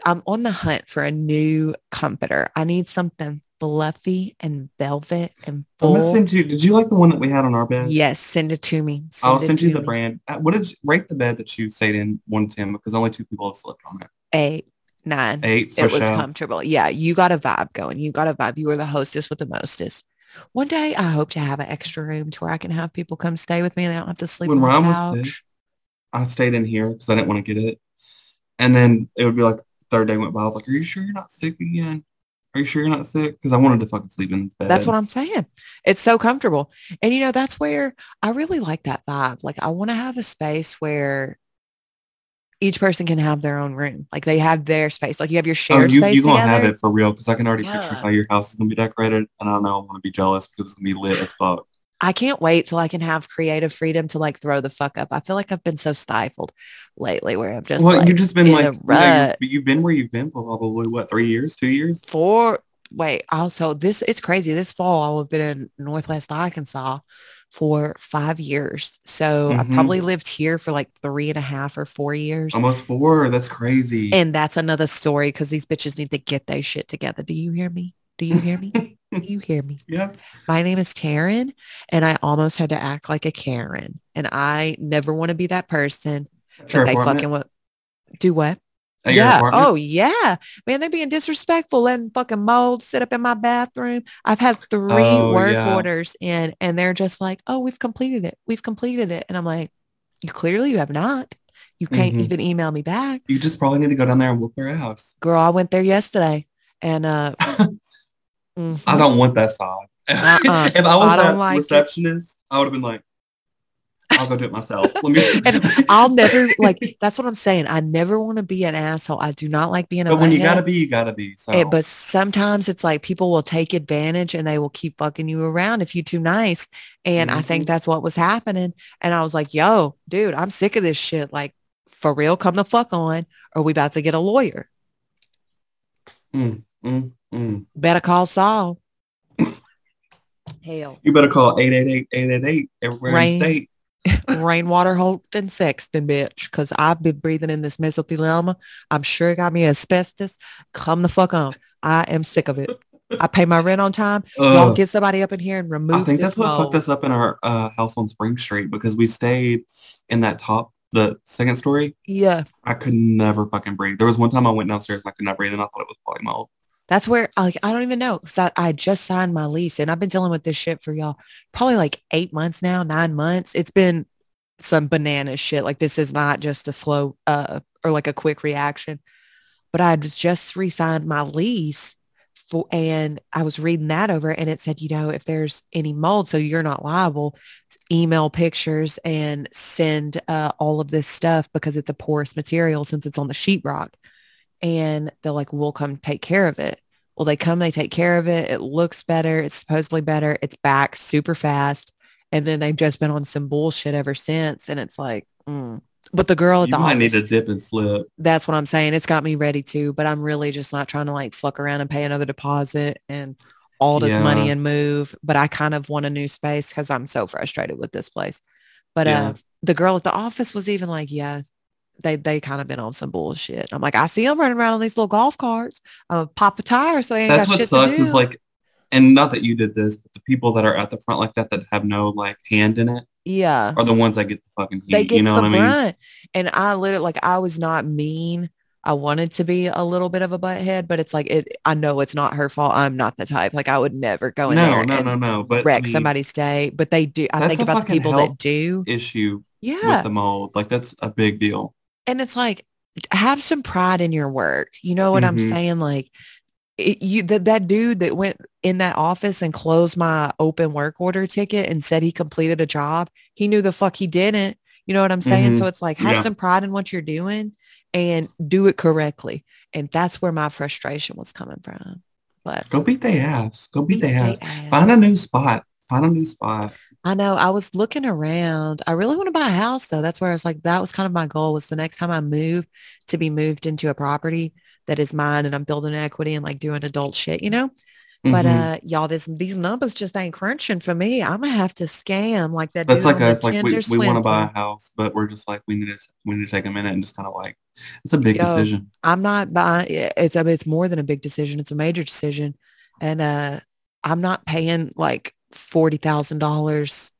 I'm on the hunt for a new comforter. I need something fluffy and velvet and I'm gonna send you. Did you like the one that we had on our bed? Yes, send it to me. I'll send you the me. brand. Uh, What did you rate the bed that you stayed in one to ten because only two people have slept on it. Eight, nine, eight. it was sure. comfortable. Yeah, you got a vibe going. You got a vibe. You were the hostess with the mostest. One day I hope to have an extra room to where I can have people come stay with me and they don't have to sleep When on the Ryan was sick, I stayed in here because I didn't want to get it. And then it would be like the third day went by. I was like, "Are you sure you're not sick again? Are you sure you're not sick?" Because I wanted to fucking sleep in this bed. That's what I'm saying. It's so comfortable. And you know, that's where I really like that vibe. Like I want to have a space where each person can have their own room. Like they have their space. Like you have your Oh, shared you space You're gonna have it for real? Because I can already picture how your house is gonna be decorated, and I don't know I'm going to be jealous because it's gonna be lit as fuck. I can't wait till I can have creative freedom to like throw the fuck up. I feel like I've been so stifled lately where I'm just well, like you've just been like, a you know, rut. you, you've been where you've been for probably what three years, two years. four. wait also this it's crazy this fall i have been in northwest arkansas for five years so i Mhm. probably lived here for like three and a half or four years Almost four. That's crazy. and that's another story because these bitches need to get their shit together do you hear me do you hear me you hear me yeah. my name is taryn and i almost had to act like a karen and i never want to be that person your they fucking what do what At yeah. Oh, yeah. Man, they're being disrespectful, letting fucking mold sit up in my bathroom. I've had three Oh, work yeah. orders in and they're just like, oh, we've completed it. We've completed it. And I'm like, you clearly you have not. You can't Mhm. even email me back. You just probably need to go down there and whoop their ass. Girl, I went there yesterday and uh mhm. I don't want that side. Uh-uh. if I was I that like it. receptionist, I would have been like, I'll go do it myself. Let me. and I'll never like that's what I'm saying. I never want to be an asshole. I do not like being a But when you gotta be, you gotta be. So. Eh, but sometimes it's like people will take advantage and they will keep fucking you around if you're too nice. And I think Mhm. that's what was happening. And I was like, yo, dude, I'm sick of this shit. Like, for real, come the fuck on. Or we about to get a lawyer. Mm, mm, mm. Better call Saul. Hell. You better call 888-888 everywhere Rain. in the state. Rainwater Holt and Sexton, bitch. Cause I've been breathing in this mesothelioma. I'm sure it got me asbestos. Come the fuck on. I am sick of it. I pay my rent on time. Y'all get somebody up in here and remove I think that's what mold. fucked us up in our uh, house on Spring Street because we stayed in that top, the second story. Yeah. I could never fucking breathe. There was one time I went downstairs and I could not breathe and I thought it was probably mold. That's where like I don't even know because I, I just signed my lease and I've been dealing with this shit for y'all probably like eight months now, nine months. It's been some banana shit. Like this is not just a slow uh or like a quick reaction. But I was just re-signed my lease for and I was reading that over and it said, you know, if there's any mold, so you're not liable, email pictures and send uh, all of this stuff because it's a porous material since it's on the sheetrock and they're like, we'll come take care of it. Well, they come, they take care of it. It looks better. It's supposedly better. It's back super fast. And then they've just been on some bullshit ever since. And it's like, mm, But the girl at You the might need office, to dip and slip. that's what I'm saying. It's got me ready to, but I'm really just not trying to like fuck around and pay another deposit and all this money and move. But I kind of want a new space because I'm so frustrated with this place. But Yeah. uh, the girl at the office was even like, yeah, they they kind of been on some bullshit. I'm like, I see them running around on these little golf carts. Uh, pop a tire, so they ain't That's got what shit sucks to do. is like, and not that you did this, but the people that are at the front like that that have no like hand in it yeah, are the ones that get the fucking heat. they get you know the what I mean? brunt. And I literally like I was not mean. I wanted to be a little bit of a butthead, but it's like it. I know it's not her fault. I'm not the type. Like I would never go in No, there no, and no, no. But I wreck mean, somebody's day. But they do. I think about the people that do. issue Yeah, with the mold. Like that's a big deal. And it's like have some pride in your work. You know what I'm Mhm. saying? Like it, you that that dude that went in that office and closed my open work order ticket and said he completed a job. He knew the fuck he didn't. You know what I'm saying? Mhm. So it's like have Yeah. some pride in what you're doing and do it correctly. And that's where my frustration was coming from. But Go beat their ass. Go beat beat their ass. ass. Find a new spot. Find a new spot. I know. I was looking around. I really want to buy a house though. That's where I was like, that was kind of my goal was the next time I move to be moved into a property that is mine and I'm building equity and like doing adult shit, you know? But Mhm. uh y'all, this these numbers just ain't crunching for me. I'm gonna have to scam like that. that's like us. Like we, we want to buy a house, but we're just like we need to we need to take a minute and just kind of like it's a big Yo, decision. I'm not buying it's a it's more than a big decision. It's a major decision. And uh I'm not paying like forty thousand dollars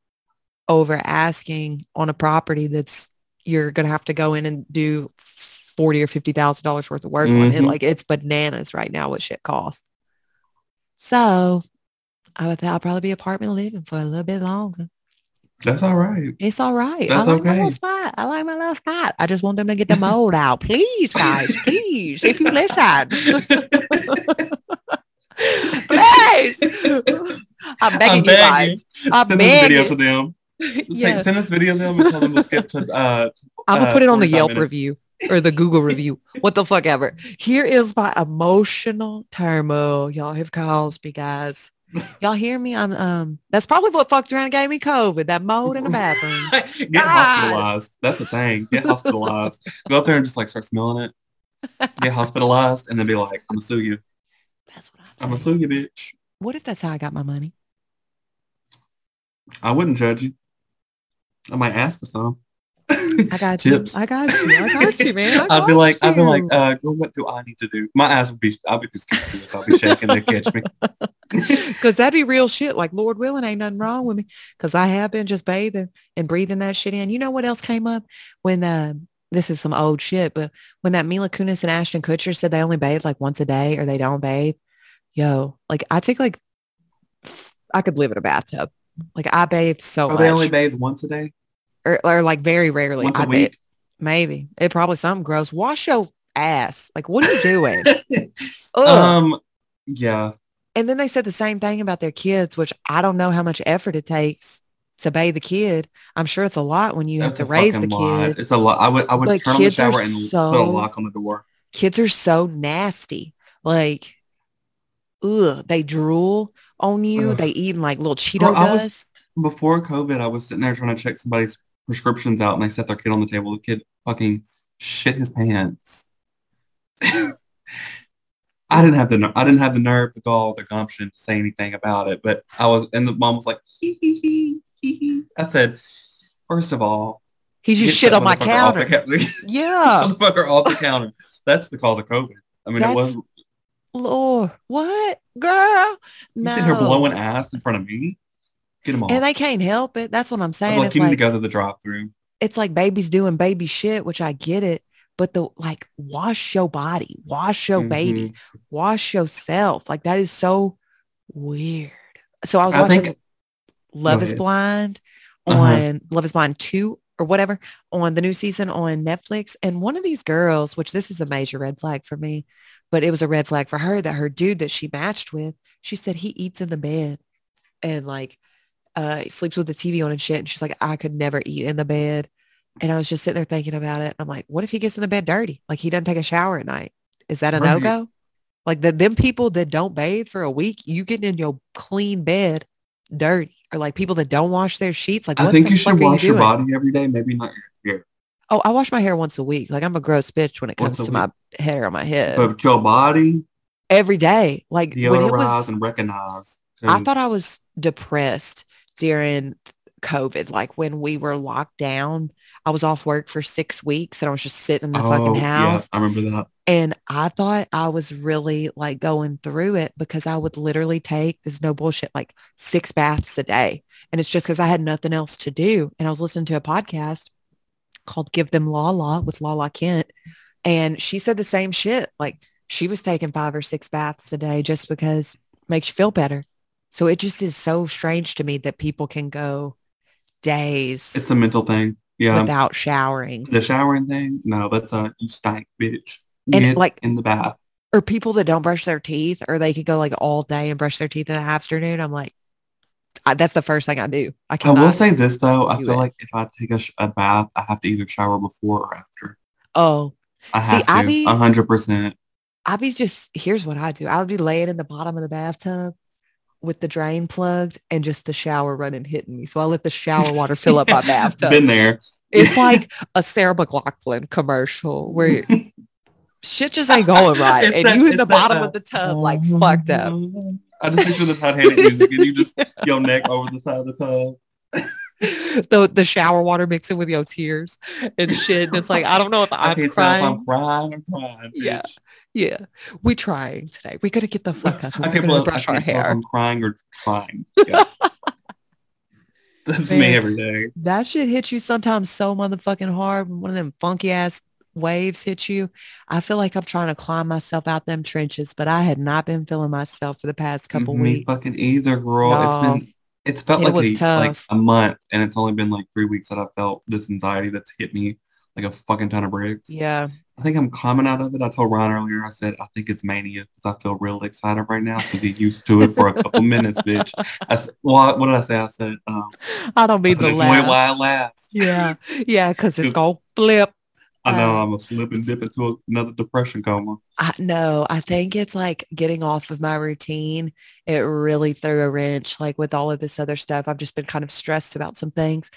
over asking on a property that's you're gonna have to go in and do forty or fifty thousand dollars worth of work on it. Mhm. Like it's bananas right now what shit costs. So I would I'll probably be apartment living for a little bit longer. That's all right. It's all right. That's I like my little spot. I like my little spot. I just want them to get the mold out. Please, guys, please, if you listen. please. I'm begging I'm you guys. I'm send this video to them. Say- Yeah. Send this video to them and tell them to skip to uh I'm gonna uh, put it on the Yelp minutes. review or the Google review. What the fuck ever. Here is my emotional turmoil. Y'all have caused me, guys. Y'all hear me? I'm um that's probably what fucked around and gave me COVID, that mold in the bathroom. Get God. hospitalized. That's the thing. Get hospitalized. Go up there and just like start smelling it. Get hospitalized and then be like, I'm gonna sue you. That's what I'm I'm gonna sue you, bitch. What if that's how I got my money? I wouldn't judge you. I might ask for some. I got you. Tips. I got you. I got you, man. I I'd be like, I'd be like, uh, what do I need to do? My ass would be, I'll be to. I'll be shaking. They catch me. Cause that'd be real shit. Like Lord willing, ain't nothing wrong with me. Cause I have been just bathing and breathing that shit in. You know what else came up when uh, this is some old shit, but when that Mila Kunis and Ashton Kutcher said they only bathe like once a day or they don't bathe, yo, like I take like I could live in a bathtub. Like I bathe so Oh, much, they only bathe once a day, or, or like very rarely. once a I bathe. week. Maybe it probably something gross. Wash your ass. Like what are you doing? Um, yeah. And then they said the same thing about their kids, which I don't know how much effort it takes to bathe the kid. I'm sure it's a lot when you have to raise the lot. kid. It's a lot. I would, I would But turn on the shower and so- put a lock on the door. Kids are so nasty. Like, ugh, they drool on you. They eating like little Cheeto Girl, I was- dust. Before COVID, I was sitting there trying to check somebody's prescriptions out, and they set their kid on the table. The kid fucking shit his pants. I didn't have the I didn't have the nerve, the gall, the gumption to say anything about it. But I was, and the mom was like, hee hee hee hee hee. I said, first of all, He just shit on my counter. cou- Yeah. motherfucker off the counter. That's the cause of COVID. I mean, That's- it was. Lord, what? Girl. You No. sit here blowing ass in front of me. Get them off. and they can't help it. That's what I'm saying. was like, it's you need to like, go to the drop through. it's like babies doing baby shit, which I get it. But the like wash your body, wash your baby, Mhm. wash yourself. Like that is so weird. So I was I watching think- Love is. Blind Uh-huh. on Love is Blind 2 or whatever on the new season on Netflix. And one of these girls, which this is a major red flag for me, but it was a red flag for her that her dude that she matched with, she said he eats in the bed and like uh he sleeps with the TV on and shit. And she's like, I could never eat in the bed. And I was just sitting there thinking about it. I'm like, what if he gets in the bed dirty? Like he doesn't take a shower at night. Is that a Right. no-go? Like the them people that don't bathe for a week, you get in your clean bed dirty. Or like people that don't wash their sheets. Like I think you should wash you your body every day, maybe not your hair. Oh, I wash my hair once a week. Like I'm a gross bitch when it comes to my hair on my head. But your body Every day. Like when it was and recognize. I thought I was depressed during COVID. Like when we were locked down, I was off work for six weeks and I was just sitting in the oh, fucking yeah, house. I remember that. And I thought I was really like going through it because I would literally take this no bullshit, like six baths a day. And it's just because I had nothing else to do. And I was listening to a podcast called Give Them Lala with Lala Kent. And she said the same shit. Like she was taking five or six baths a day just because makes you feel better. So it just is so strange to me that people can go days It's a mental thing. Yeah. without showering. the showering thing, no, that's a you stank, bitch. And, Get like- in the bath. or people that don't brush their teeth or they could go like all day and brush their teeth in the afternoon. I'm like, I, that's the first thing I do. I can. I will say this though. I feel it. like if I take a, sh- a bath, I have to either shower before or after. oh, I have I to. hundred percent. I'll be just, here's what I do. I'll be laying in the bottom of the bathtub with the drain plugged and just the shower running hitting me. So I let the shower water fill up my bathtub. Been there. It's like a Sarah McLachlan commercial where shit just ain't going right. And that- you in the that, bottom of the tub like fucked up. I just picture the Titanic music and you just your neck over the side of the tub. the the shower water mixing with your tears and shit. And it's like, I don't know if I I'm crying. if I'm crying or crying. Yeah. bitch. Yeah, we trying today. We gotta get the fuck up. I We're can't, gonna believe, I brush our can't tell hair. I'm crying or trying. Yeah. That's me every day. That shit hits you sometimes so motherfucking hard one of them funky ass waves hit you. I feel like I'm trying to climb myself out them trenches, but I had not been feeling myself for the past couple weeks. me weeks. fucking either, girl. No. It's been it's felt It like a, like a month, and it's only been like three weeks that I felt this anxiety that's hit me like a fucking ton of bricks. Yeah. I think I'm coming out of it. I told Ryan earlier. I said I think it's mania because I feel real excited right now. So get used to it for a couple minutes, bitch. I s- well, what did I say? I said, um, I don't I mean said the enjoy laugh. while it lasts. Yeah. Yeah, because it's Good. gonna flip. I know Uh, I'm a slip and dip into another depression coma. I no, I think it's like getting off of my routine. It really threw a wrench, like with all of this other stuff. I've just been kind of stressed about some things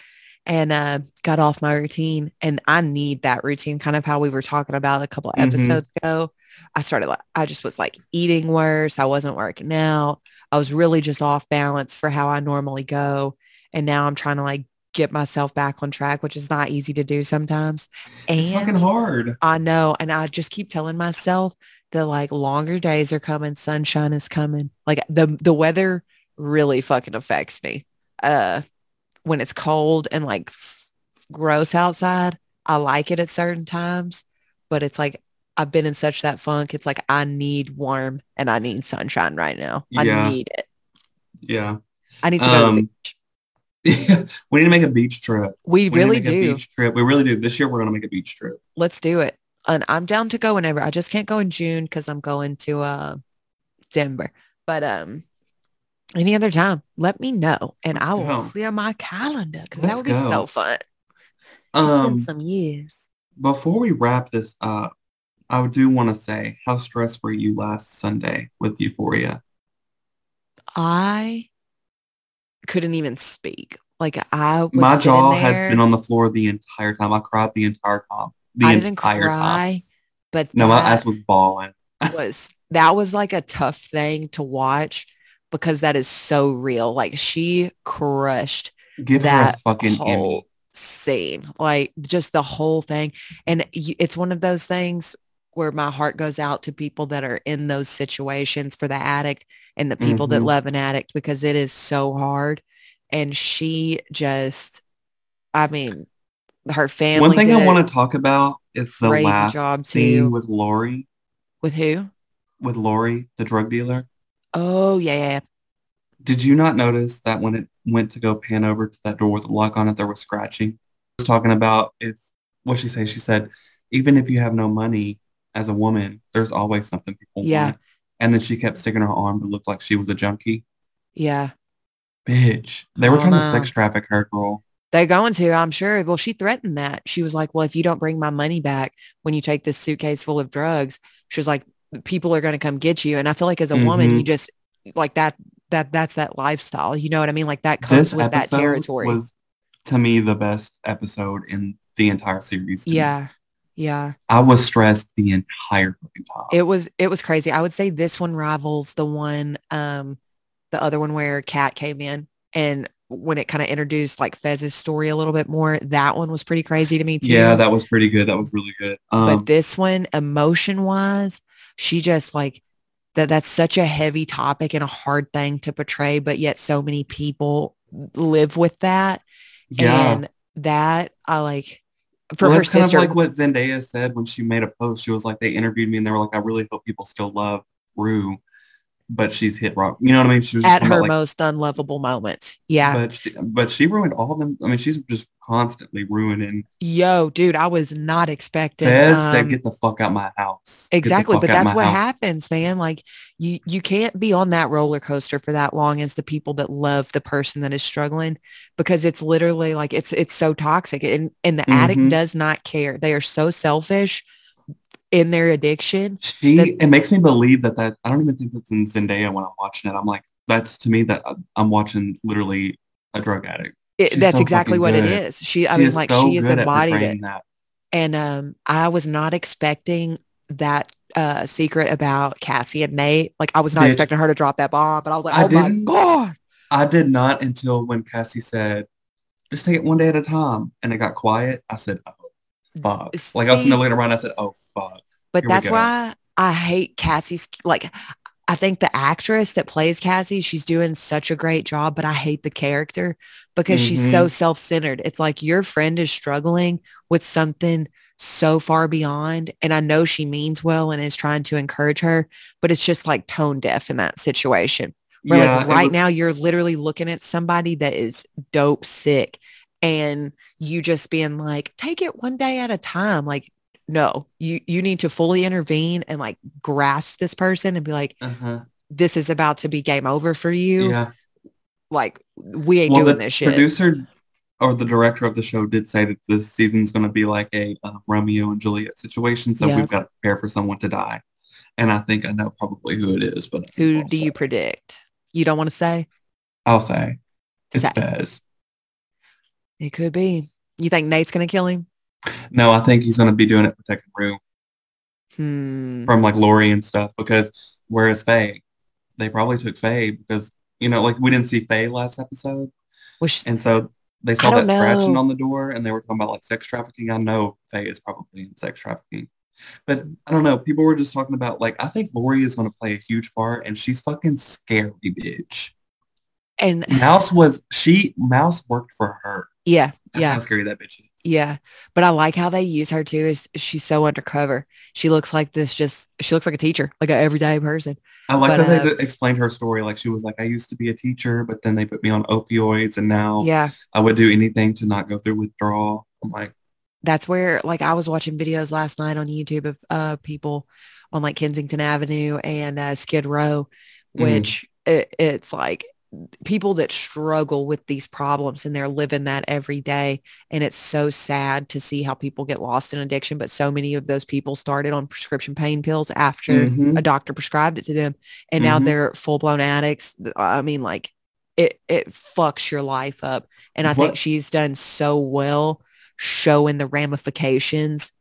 and uh, got off my routine. And I need that routine, kind of how we were talking about a couple Mhm. episodes ago. I started like I just was like eating worse. I wasn't working out. I was really just off balance for how I normally go. And now I'm trying to like get myself back on track, which is not easy to do sometimes. And It's fucking hard. I know. And I just keep telling myself that like longer days are coming, sunshine is coming. Like the the weather really fucking affects me. Uh when it's cold and like f- gross outside, I like it at certain times, but it's like I've been in such that funk. It's like I need warm and I need sunshine right now. I need it. Yeah. I need to go to the Um, beach. we need to make a beach trip. We, We need to really do. beach trip. We really do. This year we're gonna make a beach trip. let's do it. And I'm down to go whenever. I just can't go in June because I'm going to uh Denver. But um any other time, let me know and Let's I will go. clear my calendar because that would be go. so fun. It's been Um, some years. before we wrap this up, I do want to say how stressed were you last Sunday with Euphoria? I couldn't even speak. Like I was My jaw had been on the floor the entire time. I cried the entire time. The I didn't entire time. cry, but No, my ass was bawling. was that was like a tough thing to watch because that is so real. Like she crushed Give her a that fucking whole Emmy. scene, like just the whole thing. And it's one of those things where my heart goes out to people that are in those situations for the addict and the people that Mhm. love an addict because it is so hard. And she just, I mean, her family. One thing I want to talk about is the last job, scene too. with Laurie, with who? with Laurie, the drug dealer. Oh yeah, yeah, yeah. Did you not notice that when it went to go pan over to that door with the lock on it, there was scratching? I was talking about if what she say. She said, even if you have no money as a woman, there's always something people Yeah. want. And then she kept sticking her arm to look like she was a junkie. yeah. Bitch, they were Oh, trying to sex traffic her, girl. They're going to, I'm sure. Well, she threatened that. She was like, well, if you don't bring my money back when you take this suitcase full of drugs, she was like, people are going to come get you. And I feel like as a woman, Mhm. you just like that, that that's that lifestyle. You know what I mean? Like that comes This with that territory. was to me the best episode in the entire series. Yeah. me. Yeah. I was stressed the entire fucking time. It was it was crazy. I would say this one rivals the one um the other one where Kat came in and when it kind of introduced like Fez's story a little bit more, that one was pretty crazy to me too. yeah, that was pretty good. That was really good. Um, but this one emotion wise, she just like that that's such a heavy topic and a hard thing to portray, but yet so many people live with that. yeah. And that I like for well, her that's kind of like what Zendaya said when she made a post. She was like, they interviewed me and they were like, I really hope people still love Rue, but she's hit rock. You know what I mean? She was at her like, most unlovable moments. Yeah. But she, but she ruined all of them. I mean, she's just constantly ruining Yo, dude, I was not expecting Fez um, that get the fuck out my house. Exactly, but that's what house. happens, man. Like you you can't be on that roller coaster for that long as the people that love the person that is struggling because it's literally like it's it's so toxic and and the Mhm. addict does not care. They are so selfish in their addiction. She that- it makes me believe that that I don't even think that's in Zendaya when I'm watching it. I'm like, that's to me that I'm watching literally a drug addict. It, that's so exactly what it good. is. She I She mean is like so she is embodied it. that. And um, I was not expecting that uh, secret about Cassie and Nate. Like I was not Bitch. expecting her to drop that bomb, but I was like, I oh my didn't- god. I did not until when Cassie said, just take it one day at a time. And it got quiet. I said, oh, fuck. Like I was sitting there See? looking around. I said, oh, fuck. But Here that's why I hate Cassie's. Like, I think the actress that plays Cassie, she's doing such a great job, but I hate the character because she's Mm-hmm. so self-centered. It's like your friend is struggling with something so far beyond. And I know she means well and is trying to encourage her, but it's just like tone deaf in that situation. Where yeah, like right was- now you're literally looking at somebody that is dope sick and you just being like, take it one day at a time. Like, no, you you need to fully intervene and like grasp this person and be like, Uh-huh. this is about to be game over for you. Yeah. Like we ain't Well, doing this shit. producer or the director of the show did say that this season's going to be like a uh, Romeo and Juliet situation. So Yeah. we've got to prepare for someone to die. And I think I know probably who it is, but Who do you predict? You don't want to say? I'll say it's Say. Fez. It could be. You think Nate's gonna kill him? No, I think he's going to be doing it protecting Rue Hmm. from like Laurie and stuff because whereas Faye, they probably took Faye because, you know, like we didn't see Faye last episode. Which And so they saw that scratching on the door and they were talking about like sex trafficking. I know Faye is probably in sex trafficking. But I don't know. People were just talking about like I think Laurie is going to play a huge part and she's fucking scary bitch. and Mouse was she Mouse worked for her. Yeah, That's yeah. how scary that bitch is. Yeah. But I like how they use her too. Is she's so undercover. She looks like this just she looks like a teacher, like an everyday person. I like But, that uh, they explained her story. Like she was like, I used to be a teacher, but then they put me on opioids and now Yeah. I would do anything to not go through withdrawal. I'm like, That's where like I was watching videos last night on YouTube of uh people on like Kensington Avenue and uh, Skid Row, Mhm. which it, it's like people that struggle with these problems and they're living that every day. And it's so sad to see how people get lost in addiction. But so many of those people started on prescription pain pills after mhm. a doctor prescribed it to them and now Mhm. they're full-blown addicts i mean like it it fucks your life up and i think she's done so well showing the ramifications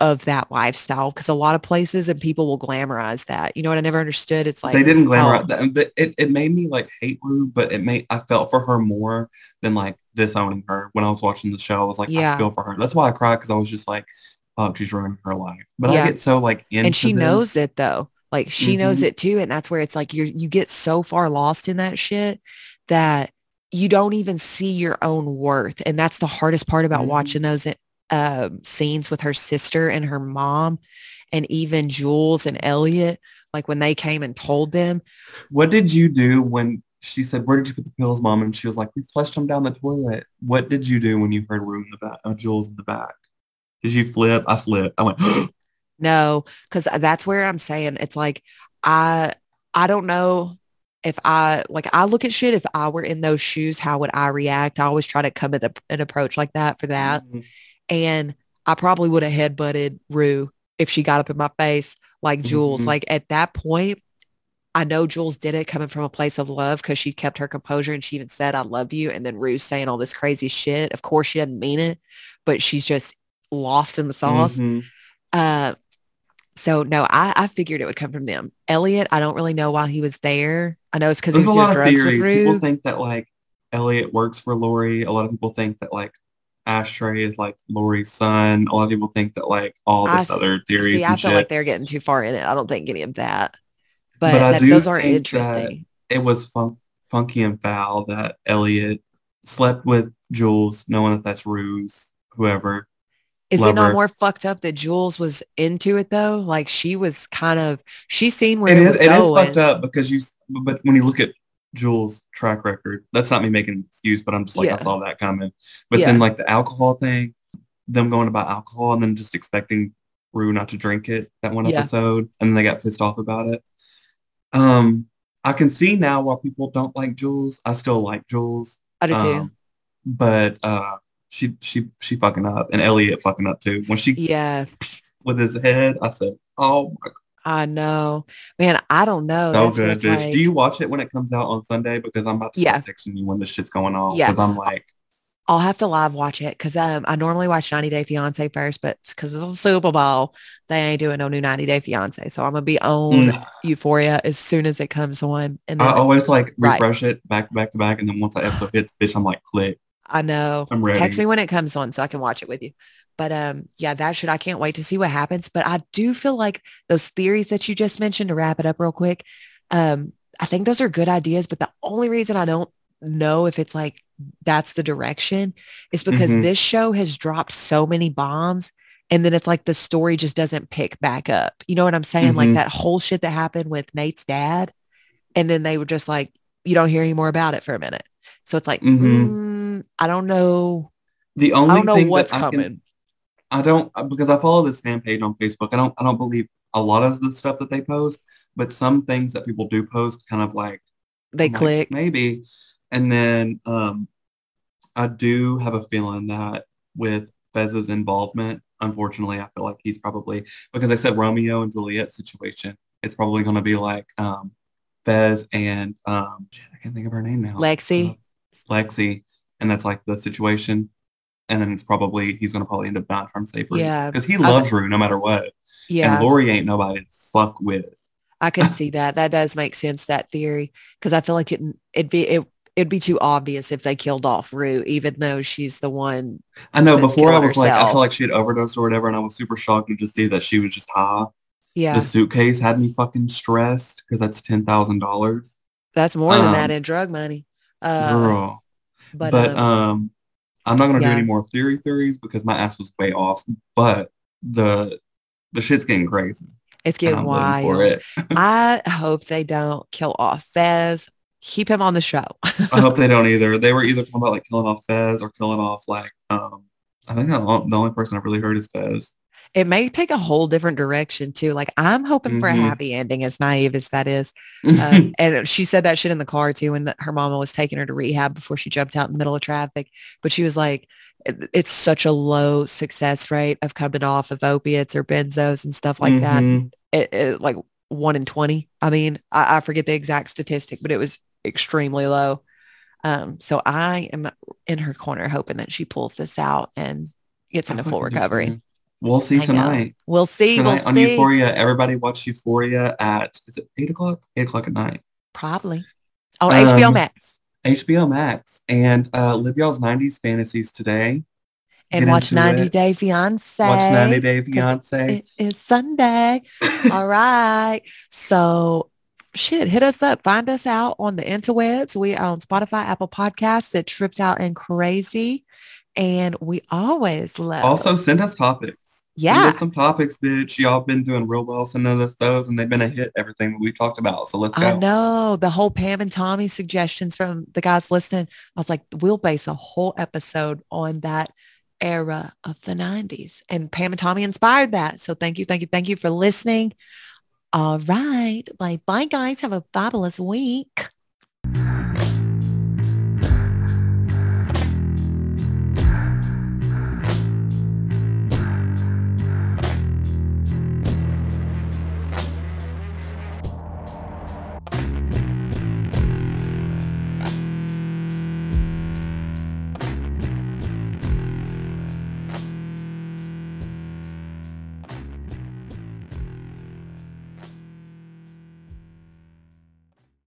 of that lifestyle because a lot of places and people will glamorize that you know what i never understood it's like they didn't glamorize oh, that. It, it made me like hate Rue, but it made I felt for her more than like disowning her when I was watching the show. I was like, Yeah. I feel for her. That's why I cried because I was just like, fuck, she's ruining her life. But Yeah. I get so like into and she this. knows it though like she knows Mhm. it too and that's where it's like you you get so far lost in that shit that you don't even see your own worth and that's the hardest part about Mhm. watching those uh, scenes with her sister and her mom and even Jules and Elliot like when they came and told them What did you do when she said, "Where did you put the pills, mom?" And she was like, "We flushed them down the toilet." What did you do when you heard Rue in the back, Jules in the back? Did you flip? I flipped. I went, no because that's where I'm saying it's like I I don't know if I like I look at shit if I were in those shoes how would I react I always try to come at a, an approach like that for that Mhm. And I probably would have headbutted Rue if she got up in my face like Jules. Mhm. Like at that point, I know Jules did it coming from a place of love because she kept her composure and she even said, I love you. And then Rue's saying all this crazy shit. Of course she doesn't mean it, but she's just lost in the sauce. Mhm. Uh, so no, I, I figured it would come from them. Elliot, I don't really know why he was there. I know it's because he was a doing lot of drugs theories. with People think that like Elliot works for Laurie. A lot of people think that like Ashtray is like Laurie's son. A lot of people think that like all this s- other theories See, I feel shit. like they're getting too far in it. I don't think any of that. But, But that, those are think that- interesting. it was fun- funky and foul that Elliot slept with Jules, knowing that that's Rue's, whoever. Is it love not more fucked up that Jules was into it though? Like she was kind of she seen where It it, is was it is going. fucked up because you. But when you look at Jules' track record, that's not me making an excuse, but I'm just like Yeah. I saw that coming. But Yeah. then like the alcohol thing, them going about alcohol and then just expecting Rue not to drink it that one Yeah. episode, and then they got pissed off about it. Um, I can see now why people don't like Jules. I still like Jules. I do too. Um, but uh, she she she fucking up, and Elliot fucking up too. When she Yeah, with his head, I said, "Oh my I know. Man, I don't know. so That's good, like. Do you watch it when it comes out on Sunday? Because I'm about to Yeah. start texting you when this shit's going on. Yeah. Because I'm like, I'll have to live watch it because um, I normally watch 90 Day Fiance first, but because of the Super Bowl, they ain't doing no new 90 Day Fiance. So I'm gonna be on mm, Euphoria as soon as it comes on. And then I always like Right. refresh it back to back to back, and then once that episode hits, bitch, I'm like, click. I know. I'm ready. Text me when it comes on so I can watch it with you. But um, yeah, that should I can't wait to see what happens. But I do feel like those theories that you just mentioned to wrap it up real quick. Um, I think those are good ideas, but the only reason I don't know if it's like that's the direction is because Mhm. this show has dropped so many bombs and then it's like the story just doesn't pick back up. You know what I'm saying? Like Mhm. that whole shit that happened with Nate's dad. And then they were just like, you don't hear any more about it for a minute. So it's like, Mhm. mm, I don't know. The only I don't know thing what's that I coming. can, I don't uh, because I follow this fan page on Facebook. I don't I don't believe a lot of the stuff that they post, but some things that people do post kind of like they I'm like, click. maybe. And then um, I do have a feeling that with Fez's involvement, unfortunately, I feel like he's probably because I said Romeo and Juliet situation. It's probably going to be like um, Fez and um, I can't think of her name now. Lexi. Uh, Lexi, and that's like the situation. And then it's probably he's going to probably end up not trying to save Rue Yeah. because he I- loves Rue no matter what. yeah, And Laurie ain't nobody to fuck with. I can see that. That does make sense. That theory, because I feel like it it'd be it it'd be too obvious if they killed off Rue, even though she's the one. I know before I was like, I herself. feel like she had overdosed or whatever, and I was super shocked to just see that she was just high. Yeah, The suitcase had me fucking stressed because that's ten thousand dollars, that's more than that um, in drug money. Uh, girl. but, But, um, um, I'm not gonna yeah. do any more theory theories because my ass was way off. But the the shit's getting crazy. it's getting wild. for it. I hope they don't kill off Fez. Keep him on the show. I hope they don't either. They were either talking about like killing off Fez or killing off like um. I think the the only person I've really heard is Fez. It may take a whole different direction too. Like I'm hoping for a Mhm. happy ending, as naive as that is. Um, and she said that shit in the car too when the, her mama was taking her to rehab before she jumped out in the middle of traffic. But she was like, "It- it's such a low success rate of coming off of opiates or benzos and stuff like that. Mhm. It, it- like one in 20. I mean, I, I forget the exact statistic, but it was extremely low. Um, so I am in her corner hoping that she pulls this out and gets into full do recovery. We'll see I know. tonight. We'll see. Tonight we'll on see. Euphoria, everybody watch Euphoria at is it eight o'clock? Eight o'clock at night. Probably. On HBO Um, Max. HBO Max and uh, live y'all's '90s fantasies today. And get watch 90 it. Day Fiance. Watch 90 Day Fiance. It is Sunday. All right. So shit, hit us up. Find us out on the interwebs. We are on Spotify, Apple Podcasts at Tripped Out and Crazy. And we always love also, send us topics. Yeah. some topics, bitch. Y'all been doing real well sending us those, and they've been a hit. Everything that we talked about. So let's go. I know the whole Pam and Tommy suggestions from the guys listening. I was like, we'll base a whole episode on that era of the 90s. And Pam and Tommy inspired that. So thank you, thank you, thank you for listening. All right. Bye bye, guys. Have a fabulous week.